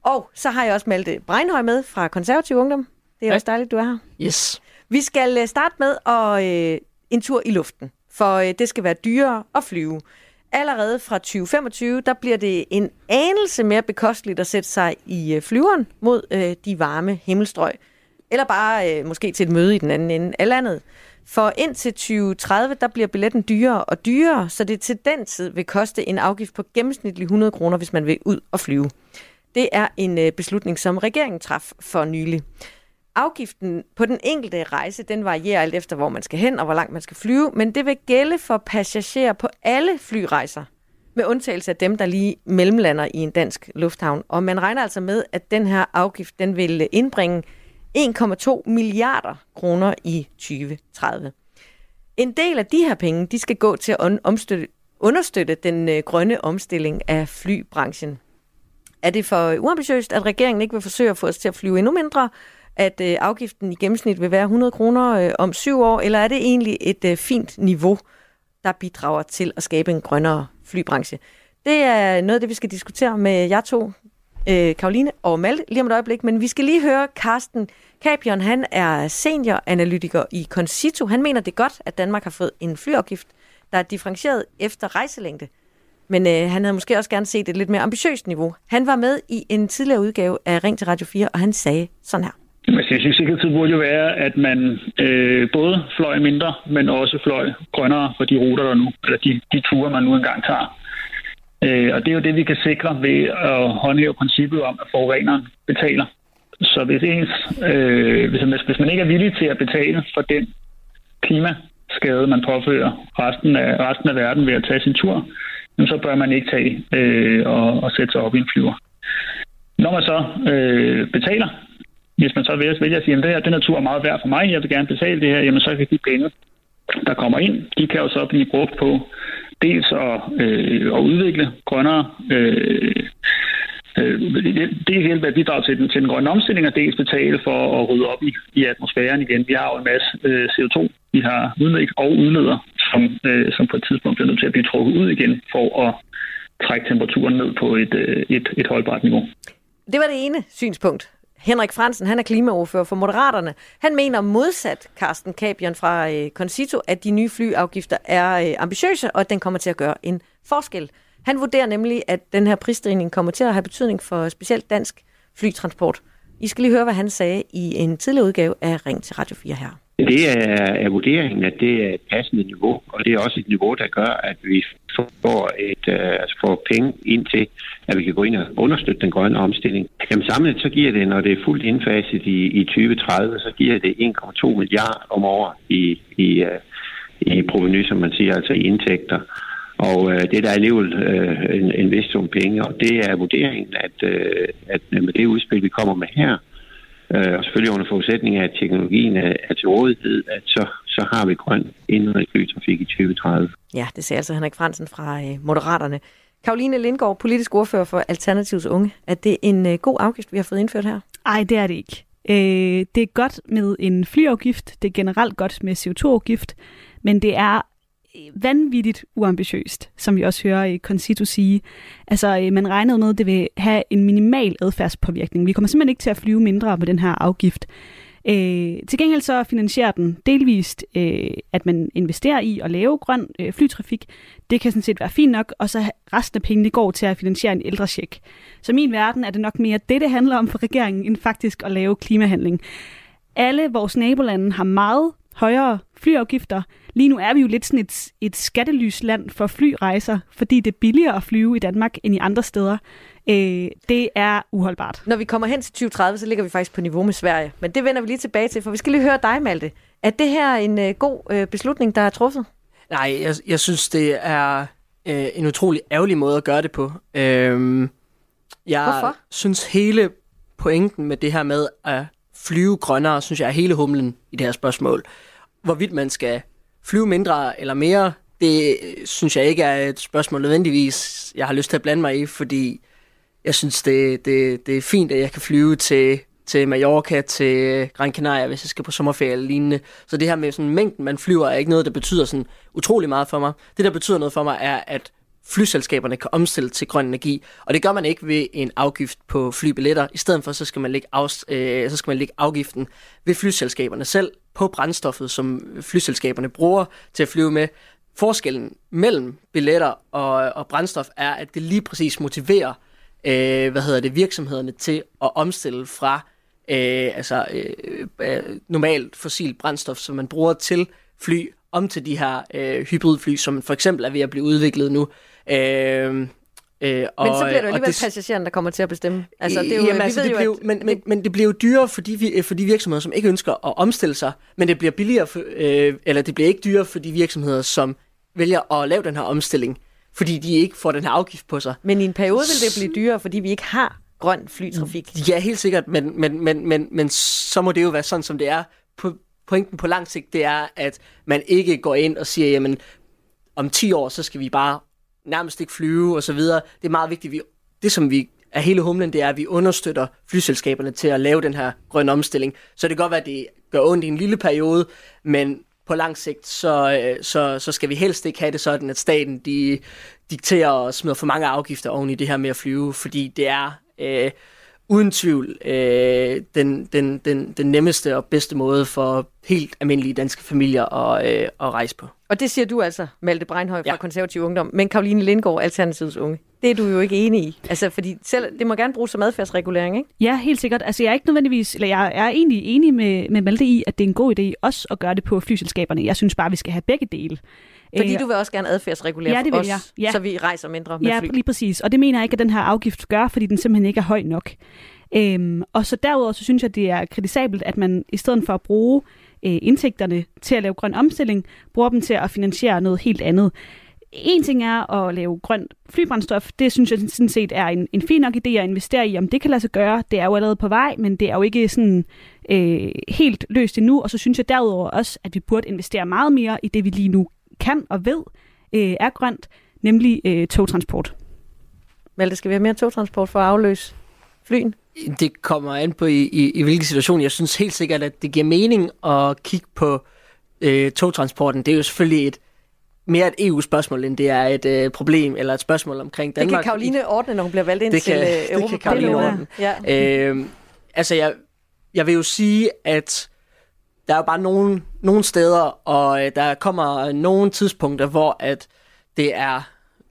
Speaker 3: Og så har jeg også Malte Breinhøj med fra Konservativ Ungdom. Det er Hej. også dejligt, du er her.
Speaker 5: Yes.
Speaker 3: Vi skal øh, starte med at, øh, en tur i luften, for øh, det skal være dyrere at flyve. Allerede fra 2025, der bliver det en anelse mere bekosteligt at sætte sig i øh, flyveren mod øh, de varme himmelstrøg. Eller bare øh, måske til et møde i den anden ende af landet. For indtil 2030, der bliver billetten dyrere og dyrere, så det til den tid vil koste en afgift på gennemsnitlig 100 kroner, hvis man vil ud og flyve. Det er en øh, beslutning, som regeringen traf for nylig. Afgiften på den enkelte rejse, den varierer alt efter, hvor man skal hen og hvor langt man skal flyve, men det vil gælde for passagerer på alle flyrejser, med undtagelse af dem, der lige mellemlander i en dansk lufthavn. Og man regner altså med, at den her afgift, den vil indbringe 1,2 milliarder kroner i 2030. En del af de her penge, de skal gå til at omstøtte, understøtte den øh, grønne omstilling af flybranchen. Er det for uambitiøst, at regeringen ikke vil forsøge at få os til at flyve endnu mindre, at øh, afgiften i gennemsnit vil være 100 kroner øh, om syv år, eller er det egentlig et øh, fint niveau, der bidrager til at skabe en grønnere flybranche? Det er noget af det, vi skal diskutere med jer to øh, Karoline og Malte lige om et øjeblik, men vi skal lige høre Carsten Capion. Han er senioranalytiker i Concito. Han mener det er godt, at Danmark har fået en flyafgift, der er differentieret efter rejselængde. Men øh, han havde måske også gerne set et lidt mere ambitiøst niveau. Han var med i en tidligere udgave af Ring til Radio 4, og han sagde sådan her.
Speaker 9: Altså, jeg synes, sikkerhed burde jo være, at man øh, både fløj mindre, men også fløj grønnere for de ruter, der nu, eller de, de ture, man nu engang tager. Øh, og det er jo det, vi kan sikre ved at håndhæve princippet om, at forureneren betaler. Så hvis, ens, øh, hvis, hvis man ikke er villig til at betale for den klimaskade, man påfører resten af, resten af verden ved at tage sin tur, så bør man ikke tage øh, og, og sætte sig op i en flyver. Når man så øh, betaler, hvis man så vælger at sige, at den her tur er meget værd for mig, jeg vil gerne betale det her, jamen så kan de penge, der kommer ind, de kan jo så blive brugt på dels at, øh, at udvikle grønnere øh, øh, dels hjælpe at bidrage til den, til den grønne omstilling, og dels betale for at rydde op i, i atmosfæren igen. Vi har jo en masse øh, CO2, vi har udledt og udleder, som, øh, som på et tidspunkt bliver nødt til at blive trukket ud igen for at trække temperaturen ned på et, øh, et, et holdbart niveau.
Speaker 3: Det var det ene synspunkt. Henrik Fransen, han er klimaordfører for Moderaterne. Han mener modsat Carsten Kabian fra øh, Concito, at de nye flyafgifter er øh, ambitiøse, og at den kommer til at gøre en forskel. Han vurderer nemlig, at den her prisstigning kommer til at have betydning for specielt dansk flytransport. I skal lige høre, hvad han sagde i en tidligere udgave af Ring til Radio 4 her.
Speaker 10: Det er, er vurderingen, at det er et passende niveau, og det er også et niveau, der gør, at vi får, et, øh, altså får penge ind til, at vi kan gå ind og understøtte den grønne omstilling. Jamen samlet så giver det, når det er fuldt indfaset i, i 2030, så giver det 1,2 milliarder om året i, i, øh, i proveny, som man siger, altså i indtægter. Og øh, det er der alligevel øh, en, en vis sum penge, og det er vurderingen, at, øh, at med det udspil, vi kommer med her, øh, og selvfølgelig under forudsætning af, at teknologien er, er til rådighed, at så, så har vi grøn indrigs flytrafik i 2030.
Speaker 3: Ja, det siger altså Henrik Fransen fra øh, Moderaterne. Karoline Lindgaard, politisk ordfører for Alternativs Unge. Er det en øh, god afgift, vi har fået indført her?
Speaker 4: Nej, det er det ikke. Øh, det er godt med en flyafgift, det er generelt godt med CO2-afgift, men det er vanvittigt uambitiøst, som vi også hører i Concito sige. Altså, øh, man regnede med, at det vil have en minimal adfærdspåvirkning. Vi kommer simpelthen ikke til at flyve mindre med den her afgift. Øh, til gengæld så finansierer den delvist, øh, at man investerer i at lave grøn øh, flytrafik. Det kan sådan set være fint nok, og så resten af pengene går til at finansiere en ældrecheck. Så min verden er det nok mere det, det handler om for regeringen, end faktisk at lave klimahandling. Alle vores nabolande har meget højere flyafgifter. Lige nu er vi jo lidt sådan et, et skattelysland for flyrejser, fordi det er billigere at flyve i Danmark end i andre steder. Øh, det er uholdbart.
Speaker 3: Når vi kommer hen til 2030, så ligger vi faktisk på niveau med Sverige. Men det vender vi lige tilbage til, for vi skal lige høre dig, Malte. Er det her en øh, god øh, beslutning, der er truffet?
Speaker 5: Nej, jeg, jeg synes, det er øh, en utrolig ærgerlig måde at gøre det på. Øh, jeg
Speaker 3: Hvorfor?
Speaker 5: synes hele pointen med det her med at flyve grønnere, synes jeg er hele humlen i det her spørgsmål. Hvorvidt man skal flyve mindre eller mere, det synes jeg ikke er et spørgsmål nødvendigvis, jeg har lyst til at blande mig i, fordi jeg synes, det, det, det er fint, at jeg kan flyve til, til Mallorca, til Gran Canaria, hvis jeg skal på sommerferie eller lignende. Så det her med sådan mængden, man flyver, er ikke noget, der betyder sådan utrolig meget for mig. Det, der betyder noget for mig, er, at flyselskaberne kan omstille til grøn energi, og det gør man ikke ved en afgift på flybilletter. I stedet for, så skal man lægge, af, øh, så skal man lægge afgiften ved flyselskaberne selv på brændstoffet, som flyselskaberne bruger til at flyve med. Forskellen mellem billetter og, og brændstof er, at det lige præcis motiverer øh, hvad hedder det, virksomhederne til at omstille fra øh, altså, øh, øh, normalt fossilt brændstof, som man bruger til fly, om til de her øh, hybridfly, som for eksempel er ved at blive udviklet nu. Øh, øh,
Speaker 3: Men så bliver det jo alligevel det, passageren, der kommer til at bestemme.
Speaker 5: Altså, det er jo, jamen, altså, det jo, bliver, at, men, men, men det bliver jo dyrere for de, for de virksomheder, som ikke ønsker at omstille sig, men det bliver billigere, for, øh, eller det bliver ikke dyrere for de virksomheder, som vælger at lave den her omstilling fordi de ikke får den her afgift på sig.
Speaker 3: Men i en periode vil det blive dyrere, fordi vi ikke har grøn flytrafik.
Speaker 5: Ja, helt sikkert, men, men, men, men, men så må det jo være sådan, som det er. På, pointen på lang sigt, det er, at man ikke går ind og siger, jamen, om 10 år, så skal vi bare nærmest ikke flyve og så videre. Det er meget vigtigt. Vi, det, som vi er hele humlen, det er, at vi understøtter flyselskaberne til at lave den her grønne omstilling. Så det kan godt være, at det gør ondt i en lille periode, men på lang sigt, så, øh, så, så skal vi helst ikke have det sådan, at staten de dikterer og smider for mange afgifter oven i det her med at flyve, fordi det er øh, uden tvivl øh, den, den, den, den nemmeste og bedste måde for helt almindelige danske familier at, øh, at rejse på.
Speaker 3: Og det siger du altså, Malte Breinhøj fra ja. Konservativ Ungdom, men Karoline Lindgaard, Alternativets Unge. Det er du jo ikke enig i. Altså, fordi selv, det må gerne bruges som adfærdsregulering, ikke?
Speaker 4: Ja, helt sikkert. Altså, jeg er ikke nødvendigvis, eller jeg er egentlig enig med, med Malte i, at det er en god idé også at gøre det på flyselskaberne. Jeg synes bare, vi skal have begge dele.
Speaker 3: Fordi du vil også gerne adfærdsregulere
Speaker 4: ja, det vil
Speaker 3: os,
Speaker 4: jeg. Ja.
Speaker 3: så vi rejser mindre med
Speaker 4: ja,
Speaker 3: fly.
Speaker 4: lige præcis. Og det mener jeg ikke, at den her afgift gør, fordi den simpelthen ikke er høj nok. Øhm, og så derudover, så synes jeg, det er kritisabelt, at man i stedet for at bruge øh, indtægterne til at lave grøn omstilling, bruger dem til at finansiere noget helt andet. En ting er at lave grøn flybrændstof. Det synes jeg sådan set er en, en fin nok idé at investere i, om det kan lade sig gøre. Det er jo allerede på vej, men det er jo ikke sådan øh, helt løst endnu. Og så synes jeg derudover også, at vi burde investere meget mere i det, vi lige nu kan og ved øh, er grønt, nemlig øh, togtransport.
Speaker 3: Malte, skal vi have mere togtransport for at afløse flyen?
Speaker 5: Det kommer an på, i, i, i hvilken situation. Jeg synes helt sikkert, at det giver mening at kigge på øh, togtransporten. Det er jo selvfølgelig et mere et EU-spørgsmål, end det er et øh, problem eller et spørgsmål omkring Danmark.
Speaker 3: Det kan Karoline ordne, når hun bliver valgt ind
Speaker 5: det
Speaker 3: til
Speaker 5: kan,
Speaker 3: øh,
Speaker 5: Det kan Karoline ordne. Ja. Øh, altså, jeg, jeg vil jo sige, at der er jo bare nogle, nogle steder, og øh, der kommer nogle tidspunkter, hvor at det er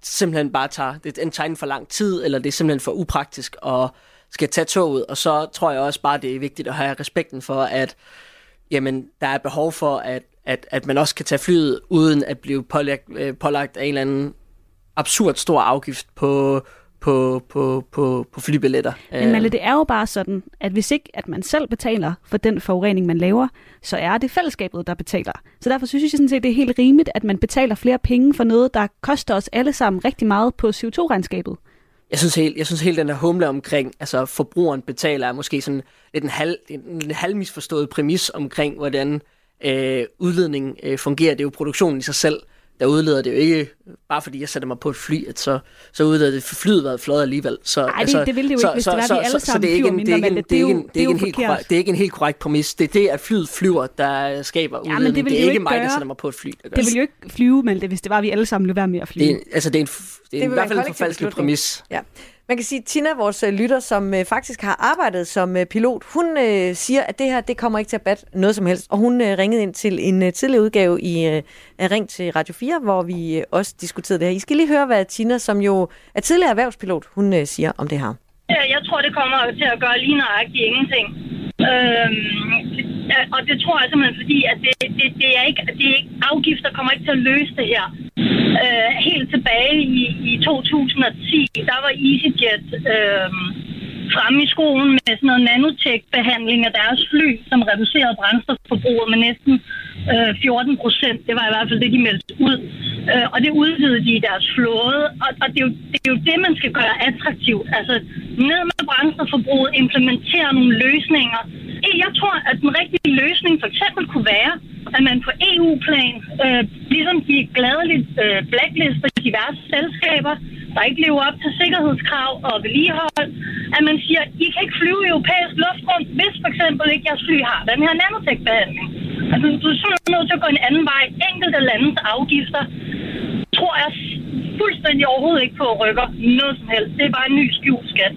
Speaker 5: simpelthen bare tager, det er enten for lang tid, eller det er simpelthen for upraktisk at skal tage toget, og så tror jeg også bare, det er vigtigt at have respekten for, at jamen, der er behov for, at, at, at man også kan tage flyet, uden at blive pålagt, øh, pålagt af en eller anden absurd stor afgift på, på, på, på, på flybilletter.
Speaker 4: Men Malle, det er jo bare sådan, at hvis ikke at man selv betaler for den forurening, man laver, så er det fællesskabet, der betaler. Så derfor synes jeg sådan set, det er helt rimeligt, at man betaler flere penge for noget, der koster os alle sammen rigtig meget på CO2-regnskabet.
Speaker 5: Jeg synes helt, jeg synes helt den der humle omkring, altså forbrugeren betaler er måske sådan lidt en halv, en, en halv misforstået præmis omkring, hvordan øh, udledning øh, fungerer. Det er jo produktionen i sig selv, der udleder det jo ikke, bare fordi jeg sætter mig på et fly, at så, så udleder det, for flyet været flot alligevel. Så,
Speaker 4: Nej, det, altså, det ville det jo ikke, hvis det var, vi alle sammen flyver mindre, men det, det, er det, er jo helt korrekt,
Speaker 5: det er ikke en helt korrekt præmis. Det er det, at flyet flyver, der skaber ja, udledning. Det, det, er ikke mig, gøre. der sætter mig på et fly.
Speaker 4: Der det vil jo ikke flyve, men det, hvis det var, vi alle sammen løb være med at flyve.
Speaker 5: Det er, altså, det er, en, det er det en, i hvert fald en forfalskelig præmis.
Speaker 3: Ja. Man kan sige, at Tina, vores øh, lytter, som øh, faktisk har arbejdet som øh, pilot, hun øh, siger, at det her det kommer ikke til at batte noget som helst. Og hun øh, ringede ind til en øh, tidlig udgave i øh, Ring til Radio 4, hvor vi øh, også diskuterede det her. I skal lige høre, hvad Tina, som jo er tidligere erhvervspilot, hun øh, siger om det her.
Speaker 11: Jeg tror, det kommer til at gøre lige nøjagtigt ingenting. Øhm, og det tror jeg simpelthen, fordi at det, det, det, er ikke, det er ikke, afgifter kommer ikke til at løse det her. Øh, helt tilbage i, i 2010, der var EasyJet øh, fremme i skolen med sådan noget nanotech-behandling af deres fly, som reducerede brændstofforbruget med næsten øh, 14 procent. Det var i hvert fald det, de meldte ud. Øh, og det udvidede de i deres flåde. Og, og det, er jo, det er jo det, man skal gøre attraktivt. Altså ned med brændstofforbruget, implementere nogle løsninger. Eh, jeg tror, at den rigtige løsning for eksempel kunne være, at man på EU-plan, øh, ligesom de gladeligt øh, blacklister diverse selskaber, der ikke lever op til sikkerhedskrav og vedligehold, at man siger, I kan ikke flyve i europæisk luftrum, hvis for eksempel ikke jeres fly har den her nanotech-behandling. Altså, du simpelthen nødt til at gå en anden vej. Enkelte landes afgifter tror jeg fuldstændig overhovedet ikke på rykker noget som helst. Det er bare en ny skjult skat.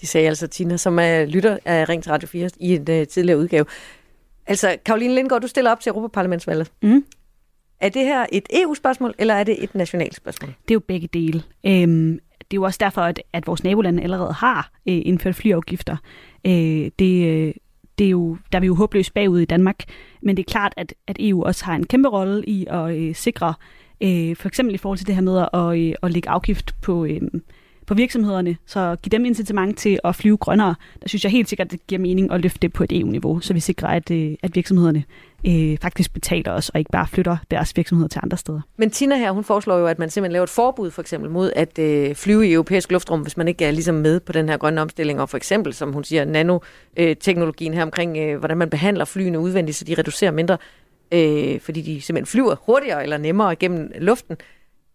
Speaker 3: De sagde altså Tina, som er lytter af Ring til Radio 4 i en uh, tidligere udgave. Altså, Karoline Lindgaard, du stiller op til Europaparlamentsvalget. Mm. Er det her et EU-spørgsmål, eller er det et nationalt spørgsmål?
Speaker 4: Det er jo begge dele. Øhm, det er jo også derfor, at, at vores nabolande allerede har øh, indført flyafgifter. Øh, det, øh, det er jo, der er vi jo håbløst bagud i Danmark, men det er klart, at, at EU også har en kæmpe rolle i at øh, sikre, øh, for eksempel i forhold til det her med at, øh, at lægge afgift på, øh, på virksomhederne, så give dem incitament til at flyve grønnere. Der synes jeg helt sikkert, at det giver mening at løfte det på et EU-niveau, så vi sikrer, at, øh, at virksomhederne øh, faktisk betaler os, og ikke bare flytter deres virksomheder til andre steder.
Speaker 3: Men Tina her, hun foreslår jo, at man simpelthen laver et forbud for eksempel mod at øh, flyve i europæisk luftrum, hvis man ikke er ligesom med på den her grønne omstilling, og for eksempel, som hun siger, nanoteknologien her omkring, øh, hvordan man behandler flyene udvendigt, så de reducerer mindre, øh, fordi de simpelthen flyver hurtigere eller nemmere gennem luften.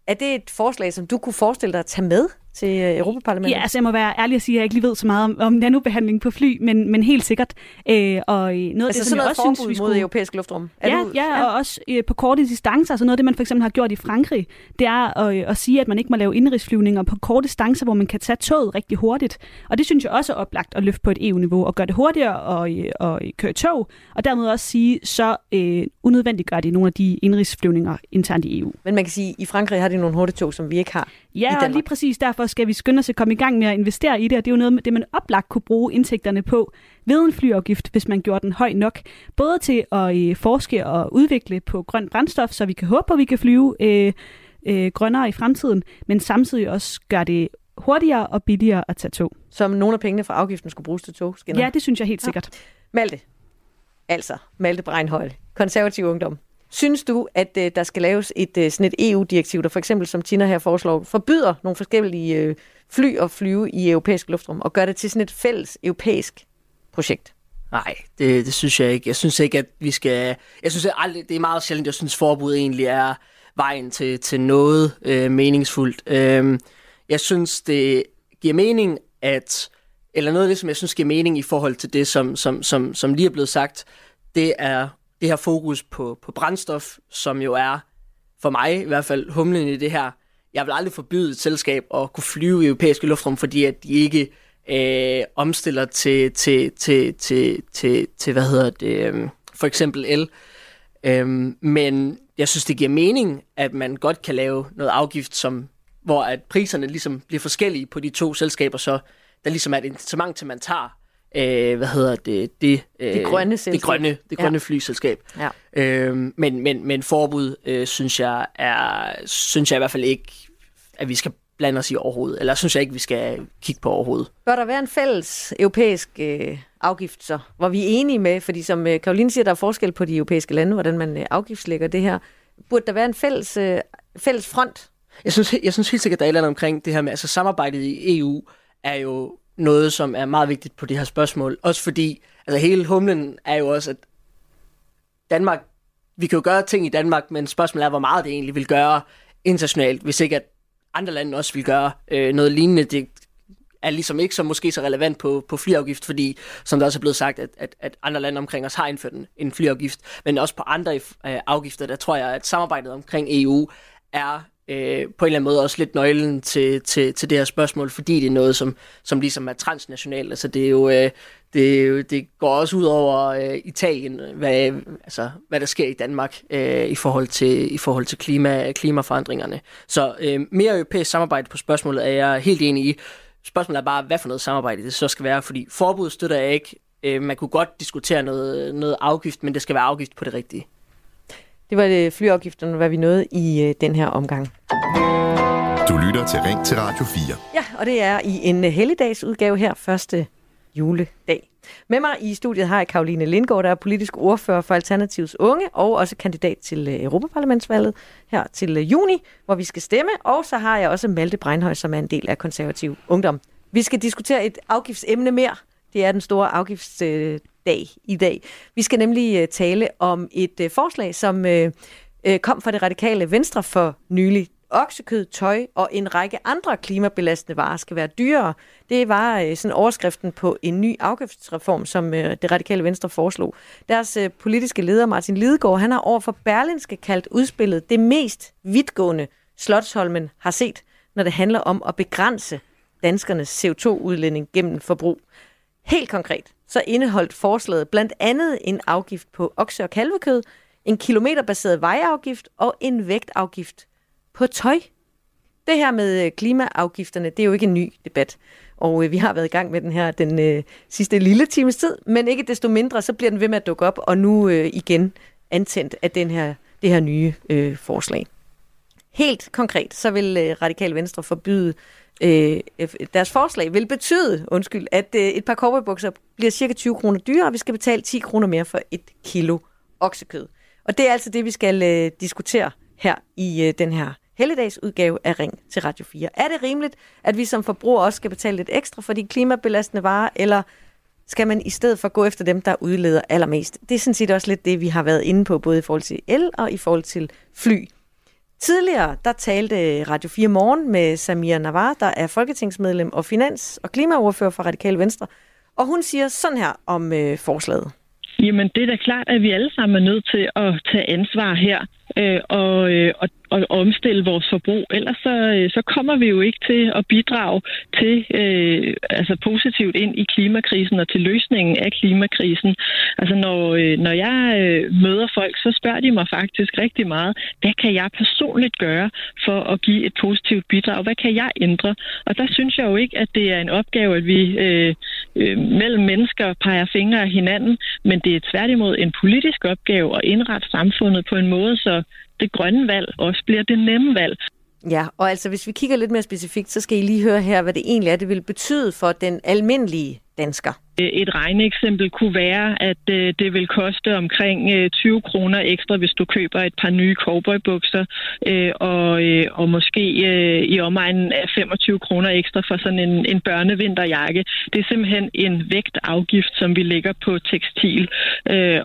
Speaker 3: Er det et forslag, som du kunne forestille dig at tage med til øh, Europaparlamentet?
Speaker 4: Ja, altså jeg må være ærlig at sige, at jeg ikke lige ved så meget om, om nanobehandling på fly, men, men helt sikkert. Øh, og
Speaker 3: noget altså af det, som jeg også synes, vi skulle... mod europæisk luftrum?
Speaker 4: Er ja, du... ja, og også øh, på korte distancer. Altså noget af det, man for eksempel har gjort i Frankrig, det er at, øh, at sige, at man ikke må lave indrigsflyvninger på korte distancer, hvor man kan tage toget rigtig hurtigt. Og det synes jeg også er oplagt at løfte på et EU-niveau, og gøre det hurtigere at, øh, at køre tog, og dermed også sige, så øh, unødvendigt gør de nogle af de indrigsflyvninger internt i EU.
Speaker 3: Men man kan sige, at i Frankrig har de nogle hurtige tog, som vi ikke har
Speaker 4: Ja, og lige præcis derfor skal vi skynde os at komme i gang med at investere i det, og det er jo noget, det man oplagt kunne bruge indtægterne på ved en flyafgift, hvis man gjorde den høj nok. Både til at øh, forske og udvikle på grønt brændstof, så vi kan håbe på, at vi kan flyve øh, øh, grønnere i fremtiden, men samtidig også gøre det hurtigere og billigere at tage tog.
Speaker 3: Som nogle af pengene fra afgiften skulle bruges til tog?
Speaker 4: Ja, det synes jeg helt sikkert. Ja.
Speaker 3: Malte, altså Malte Breinhøj, konservativ ungdom. Synes du, at øh, der skal laves et øh, sådan et EU-direktiv, der for eksempel, som Tina her foreslår, forbyder nogle forskellige øh, fly at flyve i europæisk luftrum, og gør det til sådan et fælles europæisk projekt?
Speaker 5: Nej, det, det synes jeg ikke. Jeg synes ikke, at vi skal... Jeg synes aldrig, det er meget sjældent, jeg synes, forbud egentlig er vejen til, til noget øh, meningsfuldt. Øh, jeg synes, det giver mening, at... Eller noget af det, som jeg synes giver mening i forhold til det, som, som, som, som lige er blevet sagt, det er det her fokus på, på brændstof, som jo er, for mig i hvert fald, humlen i det her. Jeg vil aldrig forbyde et selskab at kunne flyve i europæiske luftrum, fordi at de ikke øh, omstiller til, til, til, til, til, til, hvad hedder det, øh, for eksempel el. Øh, men jeg synes, det giver mening, at man godt kan lave noget afgift, som, hvor at priserne ligesom bliver forskellige på de to selskaber, så der ligesom er et incitament til, man tager øh, hvad hedder det, det,
Speaker 3: øh, det grønne selskab.
Speaker 5: Det grønne, det grønne ja. flyselskab. Ja. Øh, men, men, men forbud, øh, synes jeg er, synes jeg i hvert fald ikke, at vi skal blande os i overhovedet, eller synes jeg ikke, vi skal kigge på overhovedet.
Speaker 3: Bør der være en fælles europæisk øh, afgift så, hvor vi er enige med, fordi som øh, Karoline siger, der er forskel på de europæiske lande, hvordan man øh, afgiftslægger det her. Burde der være en fælles, øh, fælles front?
Speaker 5: Jeg synes, jeg synes helt sikkert, der er et eller andet omkring det her med, altså samarbejdet i EU er jo noget, som er meget vigtigt på det her spørgsmål. Også fordi, altså hele humlen er jo også, at Danmark vi kan jo gøre ting i Danmark, men spørgsmålet er, hvor meget det egentlig vil gøre internationalt, hvis ikke at andre lande også vil gøre øh, noget lignende. Det er ligesom ikke så måske så relevant på, på flyafgift, fordi som der også er blevet sagt, at, at, at andre lande omkring os har indført en, en flyafgift, men også på andre øh, afgifter, der tror jeg, at samarbejdet omkring EU er øh, på en eller anden måde også lidt nøglen til, til, til det her spørgsmål, fordi det er noget, som, som ligesom er transnationalt. Altså det er jo, øh, det, er jo, det går også ud over øh, Italien, hvad, altså, hvad der sker i Danmark øh, i forhold til, i forhold til klima, klimaforandringerne. Så øh, mere europæisk samarbejde på spørgsmålet er jeg helt enig i. Spørgsmålet er bare, hvad for noget samarbejde det så skal være, fordi forbud støtter jeg ikke. Øh, man kunne godt diskutere noget, noget afgift, men det skal være afgift på det rigtige.
Speaker 3: Det var det flyafgifterne, hvad vi nåede i øh, den her omgang.
Speaker 2: Du lytter til Ring til Radio 4.
Speaker 3: Ja, og det er i en helligdags udgave her, første juledag. Med mig i studiet har jeg Karoline Lindgaard, der er politisk ordfører for Alternativets Unge, og også kandidat til øh, Europaparlamentsvalget her til øh, juni, hvor vi skal stemme. Og så har jeg også Malte Breinhøj, som er en del af konservativ ungdom. Vi skal diskutere et afgiftsemne mere. Det er den store afgiftsdag i dag. Vi skal nemlig øh, tale om et øh, forslag, som øh, kom fra det radikale Venstre for nylig oksekød, tøj og en række andre klimabelastende varer skal være dyrere. Det var sådan overskriften på en ny afgiftsreform, som det radikale venstre foreslog. Deres politiske leder, Martin Lidegaard, han har overfor Berlinske kaldt udspillet det mest vidtgående Slotsholmen har set, når det handler om at begrænse danskernes CO2-udledning gennem forbrug. Helt konkret, så indeholdt forslaget blandt andet en afgift på okse- og kalvekød, en kilometerbaseret vejafgift og en vægtafgift på tøj. Det her med øh, klimaafgifterne, det er jo ikke en ny debat. Og øh, vi har været i gang med den her den øh, sidste lille times tid, men ikke desto mindre, så bliver den ved med at dukke op, og nu øh, igen antændt af den her, det her nye øh, forslag. Helt konkret, så vil øh, Radikal Venstre forbyde øh, deres forslag vil betyde, undskyld, at øh, et par cowboybukser bliver cirka 20 kroner dyrere, og vi skal betale 10 kroner mere for et kilo oksekød. Og det er altså det, vi skal øh, diskutere her i øh, den her helligdags udgave af Ring til Radio 4. Er det rimeligt, at vi som forbrugere også skal betale lidt ekstra for de klimabelastende varer, eller skal man i stedet for gå efter dem, der udleder allermest? Det er sådan set også lidt det, vi har været inde på, både i forhold til el og i forhold til fly. Tidligere, der talte Radio 4 Morgen med Samia Navar, der er folketingsmedlem og finans- og klimaordfører for Radikale Venstre. Og hun siger sådan her om øh, forslaget.
Speaker 12: Jamen, det er da klart, at vi alle sammen er nødt til at tage ansvar her øh, og, øh, og, og omstille vores forbrug. Ellers så, øh, så kommer vi jo ikke til at bidrage til øh, altså positivt ind i klimakrisen og til løsningen af klimakrisen. Altså når, øh, når jeg øh, møder folk, så spørger de mig faktisk rigtig meget, hvad kan jeg personligt gøre for at give et positivt bidrag? Hvad kan jeg ændre? Og der synes jeg jo ikke, at det er en opgave, at vi øh, øh, mellem mennesker peger fingre af hinanden, men det er tværtimod en politisk opgave at indrette samfundet på en måde, så det grønne valg også bliver det nemme valg.
Speaker 3: Ja, og altså hvis vi kigger lidt mere specifikt, så skal I lige høre her, hvad det egentlig er, det vil betyde for den almindelige dansker.
Speaker 12: Øh, et regneeksempel kunne være, at øh, det vil koste omkring øh, 20 kroner ekstra, hvis du køber et par nye cowboybukser, og, og måske i omegnen af 25 kroner ekstra for sådan en, en børnevinterjakke. Det er simpelthen en vægtafgift, som vi lægger på tekstil,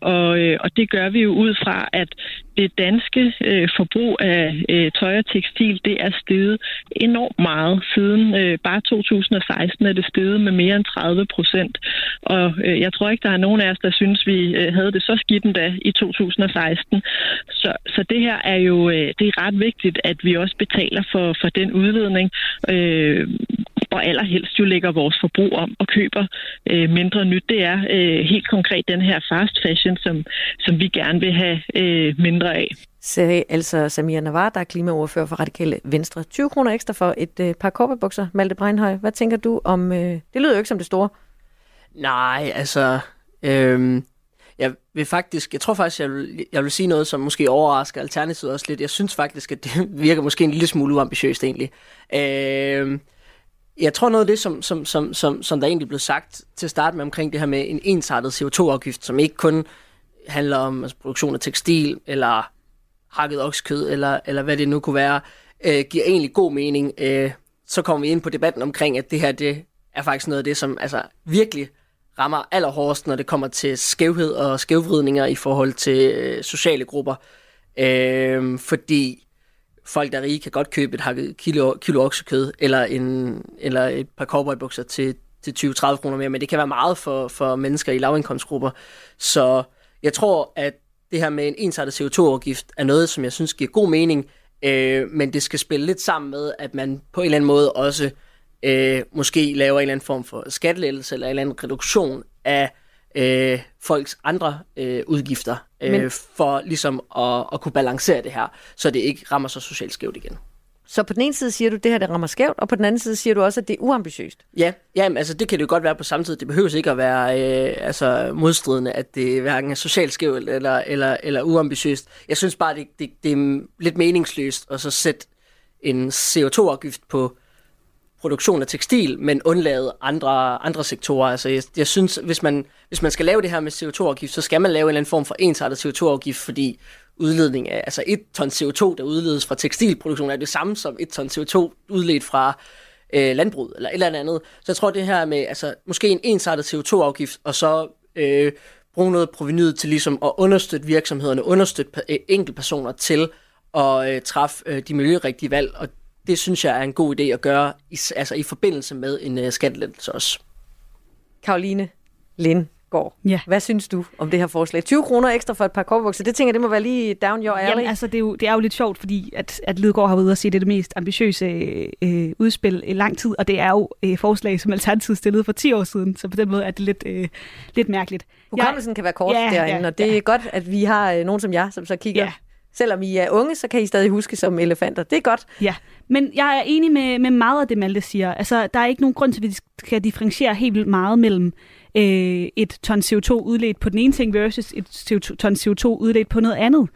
Speaker 12: og, og det gør vi jo ud fra, at det danske forbrug af tøj og tekstil, det er steget enormt meget. Siden bare 2016 er det steget med mere end 30 procent. Og øh, jeg tror ikke, der er nogen af os, der synes, vi øh, havde det så skidt endda i 2016. Så, så det her er jo øh, det er ret vigtigt, at vi også betaler for, for den udledning. Øh, og allerhelst jo lægger vores forbrug om og køber øh, mindre nyt. Det er øh, helt konkret den her fast fashion, som, som vi gerne vil have øh, mindre af.
Speaker 3: Sagde altså Samir Navar, der er klimaordfører for Radikale Venstre. 20 kroner ekstra for et øh, par korpebukser. Malte Breinhøj, hvad tænker du om... Øh, det lyder jo ikke som det store.
Speaker 5: Nej, altså... Øhm, jeg vil faktisk, jeg tror faktisk, jeg vil, jeg vil sige noget, som måske overrasker Alternativet også lidt. Jeg synes faktisk, at det virker måske en lille smule uambitiøst egentlig. Øhm, jeg tror noget af det, som, som, som, som, som der egentlig blev sagt til at starte med omkring det her med en ensartet CO2-afgift, som ikke kun handler om altså, produktion af tekstil, eller hakket oksekød eller, eller hvad det nu kunne være, øh, giver egentlig god mening. Øh, så kommer vi ind på debatten omkring, at det her det er faktisk noget af det, som altså, virkelig rammer allerhårdest, når det kommer til skævhed og skævvridninger i forhold til øh, sociale grupper. Øh, fordi folk, der er rige, kan godt købe et hakket kilo, kilo oksekød, eller, en, eller et par cowboybukser til, til 20-30 kroner mere, men det kan være meget for, for mennesker i lavindkomstgrupper. Så jeg tror, at det her med en ensartet CO2-afgift er noget, som jeg synes giver god mening, øh, men det skal spille lidt sammen med, at man på en eller anden måde også øh, måske laver en eller anden form for skattelettelse eller en eller anden reduktion af øh, folks andre øh, udgifter, øh, Men... for ligesom at, at kunne balancere det her, så det ikke rammer så socialt skævt igen.
Speaker 3: Så på den ene side siger du, at det her det rammer skævt, og på den anden side siger du også, at det er uambitiøst.
Speaker 5: Ja, ja altså det kan det jo godt være på samme tid. Det behøver ikke at være øh, altså, modstridende, at det hverken er socialt skævt eller, eller, eller uambitiøst. Jeg synes bare, det, det, det er lidt meningsløst at så sætte en CO2-afgift på produktion af tekstil, men undlade andre, andre sektorer. Altså, jeg, jeg synes, hvis man, hvis man skal lave det her med CO2-afgift, så skal man lave en eller anden form for ensartet CO2-afgift, fordi udledning af, altså et ton CO2, der udledes fra tekstilproduktion, er det samme som et ton CO2 udledt fra øh, landbrug eller et eller andet. Så jeg tror, det her med altså, måske en ensartet CO2-afgift, og så øh, bruge noget provenyet til ligesom at understøtte virksomhederne, understøtte enkeltpersoner til at øh, træffe øh, de miljørigtige valg, og det synes jeg er en god idé at gøre, i, altså i forbindelse med en uh, skattelettelse også.
Speaker 3: Karoline Lindgaard, ja. hvad synes du om det her forslag? 20 kroner ekstra for et par korbukser, det tænker jeg, det må være lige down your alley.
Speaker 4: Jamen, altså, det er, jo, det er jo lidt sjovt, fordi at, at Lidegaard har været ude og sige, at det er det mest ambitiøse øh, udspil i lang tid, og det er jo øh, forslag, som Alternativet stillede for 10 år siden, så på den måde er det lidt, øh, lidt mærkeligt.
Speaker 3: Hukommelsen ja, kan være kort ja, derinde, ja, og det ja. er godt, at vi har øh, nogen som jer, som så kigger ja Selvom I er unge, så kan I stadig huske som elefanter. Det er godt.
Speaker 4: Ja, men jeg er enig med, med meget af det, Malte siger. Altså, der er ikke nogen grund til, at vi skal differentiere helt vildt meget mellem øh, et ton CO2 udledt på den ene ting versus et CO2, ton CO2 udledt på noget andet.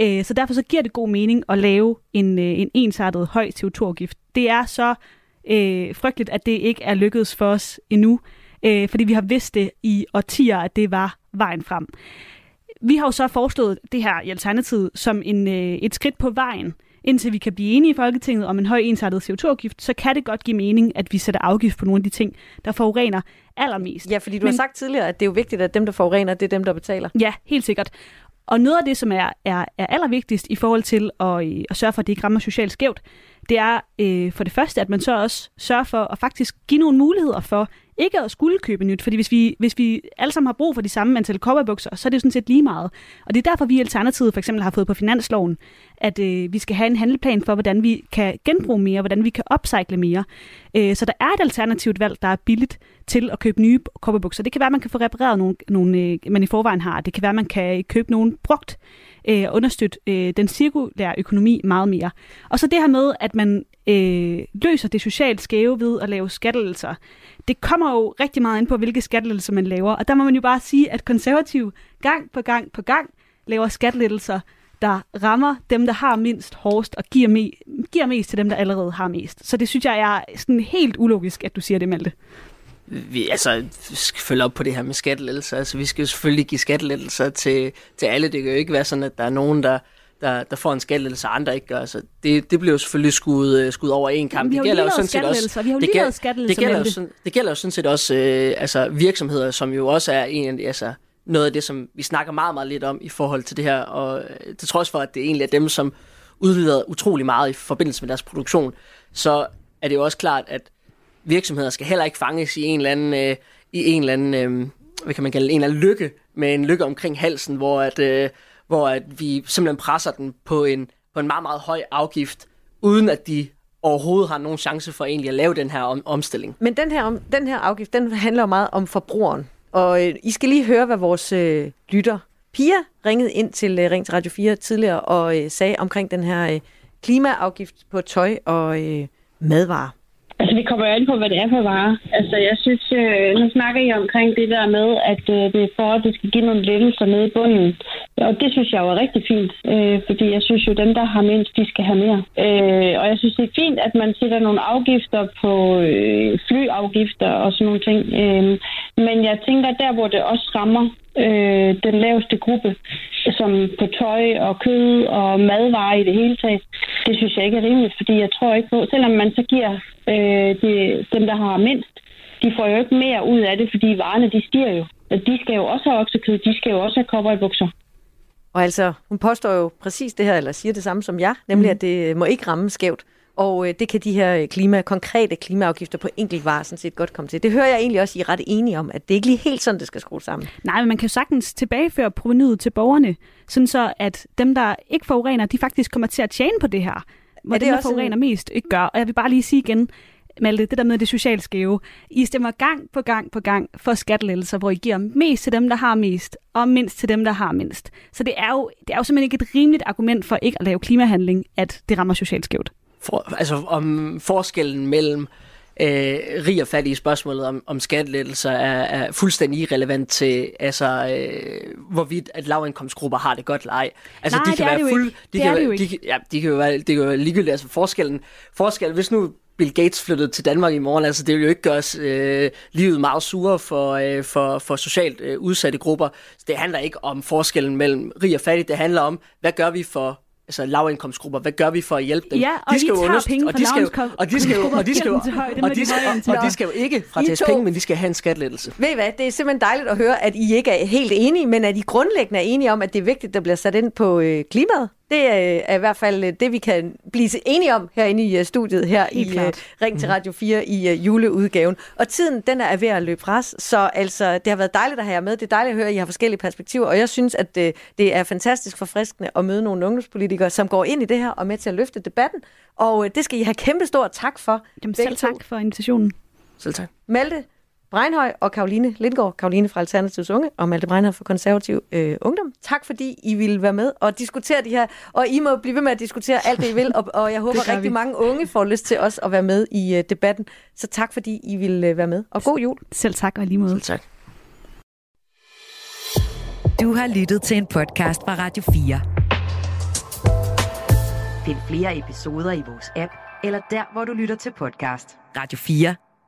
Speaker 4: Øh, så derfor så giver det god mening at lave en, øh, en ensartet høj CO2-afgift. Det er så øh, frygteligt, at det ikke er lykkedes for os endnu, øh, fordi vi har vidst det i årtier, at det var vejen frem. Vi har jo så foreslået det her i Alternativet som en, øh, et skridt på vejen. Indtil vi kan blive enige i Folketinget om en høj ensartet CO2-afgift, så kan det godt give mening, at vi sætter afgift på nogle af de ting, der forurener allermest.
Speaker 3: Ja, fordi du Men, har sagt tidligere, at det er jo vigtigt, at dem, der forurener, det er dem, der betaler.
Speaker 4: Ja, helt sikkert. Og noget af det, som er, er, er allervigtigst i forhold til at, øh, at sørge for, at det ikke rammer socialt skævt, det er øh, for det første, at man så også sørger for at faktisk give nogle muligheder for, ikke at skulle købe nyt, fordi hvis vi, hvis vi alle sammen har brug for de samme antal cowboybukser, så er det jo sådan set lige meget. Og det er derfor, vi i Alternativet for eksempel har fået på finansloven, at øh, vi skal have en handleplan for, hvordan vi kan genbruge mere, hvordan vi kan upcycle mere. Øh, så der er et alternativt valg, der er billigt til at købe nye cowboybukser. Det kan være, at man kan få repareret nogle, nogle øh, man i forvejen har. Det kan være, at man kan købe nogle brugt øh, understøtte øh, den cirkulære økonomi meget mere. Og så det her med, at man øh, løser det socialt skæve ved at lave skattelælser. Det kommer jo rigtig meget ind på, hvilke skattelælser man laver. Og der må man jo bare sige, at konservativ gang på gang på gang laver skattelettelser, der rammer dem, der har mindst hårdest, og giver, me- giver mest til dem, der allerede har mest. Så det synes jeg er sådan helt ulogisk, at du siger det, Malte
Speaker 5: vi, altså, vi skal følge op på det her med skattelettelser. Altså, vi skal jo selvfølgelig give skattelettelser til, til alle. Det kan jo ikke være sådan, at der er nogen, der, der, der får en skattelettelse, og andre ikke gør. Altså, det, det bliver jo selvfølgelig skudt, øh, skudt over en kamp.
Speaker 4: det gælder jo sådan set også,
Speaker 5: vi har jo
Speaker 4: det, gælder, det,
Speaker 5: gælder jo sådan, det gælder jo sådan set også øh, altså, virksomheder, som jo også er en altså, noget af det, som vi snakker meget, meget lidt om i forhold til det her. Og øh, til trods for, at det egentlig er dem, som udvider utrolig meget i forbindelse med deres produktion, så er det jo også klart, at virksomheder skal heller ikke fanges i en eller anden, øh, i en eller anden øh, hvad kan man kalde en eller anden lykke, med en lykke omkring halsen, hvor, at, øh, hvor at vi simpelthen presser den på en, på en meget, meget høj afgift, uden at de overhovedet har nogen chance for egentlig at lave den her om, omstilling.
Speaker 3: Men den her, om, den her afgift, den handler jo meget om forbrugeren. Og øh, I skal lige høre, hvad vores øh, lytter Pia ringede ind til øh, Ring til Radio 4 tidligere og øh, sagde omkring den her øh, klimaafgift på tøj og øh, madvarer.
Speaker 13: Altså, det kommer jo an på, hvad det er for varer. Altså, jeg synes, øh, nu snakker I omkring det der med, at øh, det er for, at det skal give nogle lettelser nede i bunden. Og det synes jeg jo er rigtig fint, øh, fordi jeg synes jo, dem, der har mindst, de skal have mere. Øh, og jeg synes, det er fint, at man sætter nogle afgifter på øh, flyafgifter og sådan nogle ting. Øh, men jeg tænker, der hvor det også rammer øh, den laveste gruppe, som på tøj og kød og madvarer i det hele taget, det synes jeg ikke er rimeligt, fordi jeg tror ikke på, selvom man så giver øh, de, dem, der har mindst, de får jo ikke mere ud af det, fordi varerne de stiger jo. De skal jo også have oksekød, de skal jo også have cowboybukser.
Speaker 3: Og altså, hun påstår jo præcis det her, eller siger det samme som jeg, nemlig mm. at det må ikke ramme skævt. Og øh, det kan de her klima, konkrete klimaafgifter på enkeltvarer sådan set godt komme til. Det hører jeg egentlig også, I er ret enige om, at det ikke lige helt sådan, det skal skrues sammen.
Speaker 4: Nej, men man kan jo sagtens tilbageføre provenyet til borgerne, sådan så at dem, der ikke forurener, de faktisk kommer til at tjene på det her. Hvor det dem, der forurener en... mest, ikke gør. Og jeg vil bare lige sige igen, Malte, det der med det socialt skæve. I stemmer gang på gang på gang for skattelettelser, hvor I giver mest til dem, der har mest, og mindst til dem, der har mindst. Så det er jo, det er jo simpelthen ikke et rimeligt argument for ikke at lave klimahandling, at det rammer socialt skævt.
Speaker 5: For, altså om forskellen mellem øh, rig og fattig i spørgsmålet om, om skattelettelser er, er fuldstændig irrelevant til, altså, øh, hvorvidt at lavindkomstgrupper har det godt eller ej. Altså,
Speaker 4: Nej,
Speaker 5: de kan være fuld, de kan, de, ja, de kan jo være, det kan jo være ligegyldigt. Altså, forskellen, forskellen, hvis nu Bill Gates flyttede til Danmark i morgen, altså det vil jo ikke gøre øh, livet meget sure for, øh, for, for socialt øh, udsatte grupper. Det handler ikke om forskellen mellem rig og fattig, det handler om, hvad gør vi for altså lavindkomstgrupper. Hvad gør vi for at hjælpe dem?
Speaker 4: Ja, og de skal I tager penge
Speaker 5: og de skal jo, og de skal jo, og de skal jo, og de skal, og de skal jo ikke fratages penge, men de skal have en skattelettelse.
Speaker 3: Ved I hvad, det er simpelthen dejligt at høre, at I ikke er helt enige, men at I grundlæggende er enige om, at det er vigtigt, at der bliver sat ind på øh, klimaet. Det er i hvert fald øh, det, vi kan blive enige om herinde i øh, studiet her Helt i klart. Ring til mhm. Radio 4 i juleudgaven. Og tiden, den er ved at løbe fra så altså, det har været dejligt at have jer med. Det er dejligt at høre, at I har forskellige perspektiver, og jeg synes, at det, det er fantastisk forfriskende at møde nogle ungdomspolitikere, som går ind i det her og er med til at løfte debatten. Og det skal I have kæmpe stor tak for.
Speaker 4: Jamen selv tak for invitationen.
Speaker 5: Selv tak.
Speaker 3: Malte, Breinhøj og Karoline Lindgaard, Karoline fra Alternativets Unge og Malte Breinhøj fra Konservativ øh, Ungdom. Tak fordi I ville være med og diskutere de her, og I må blive ved med at diskutere alt det, I vil, og, og jeg håber rigtig vi. mange unge får lyst til os at være med i øh, debatten. Så tak fordi I ville øh, være med, og god jul.
Speaker 4: Selv tak og lige måde.
Speaker 5: Selv tak.
Speaker 14: Du har lyttet til en podcast fra Radio 4. Find flere episoder i vores app, eller der, hvor du lytter til podcast. Radio 4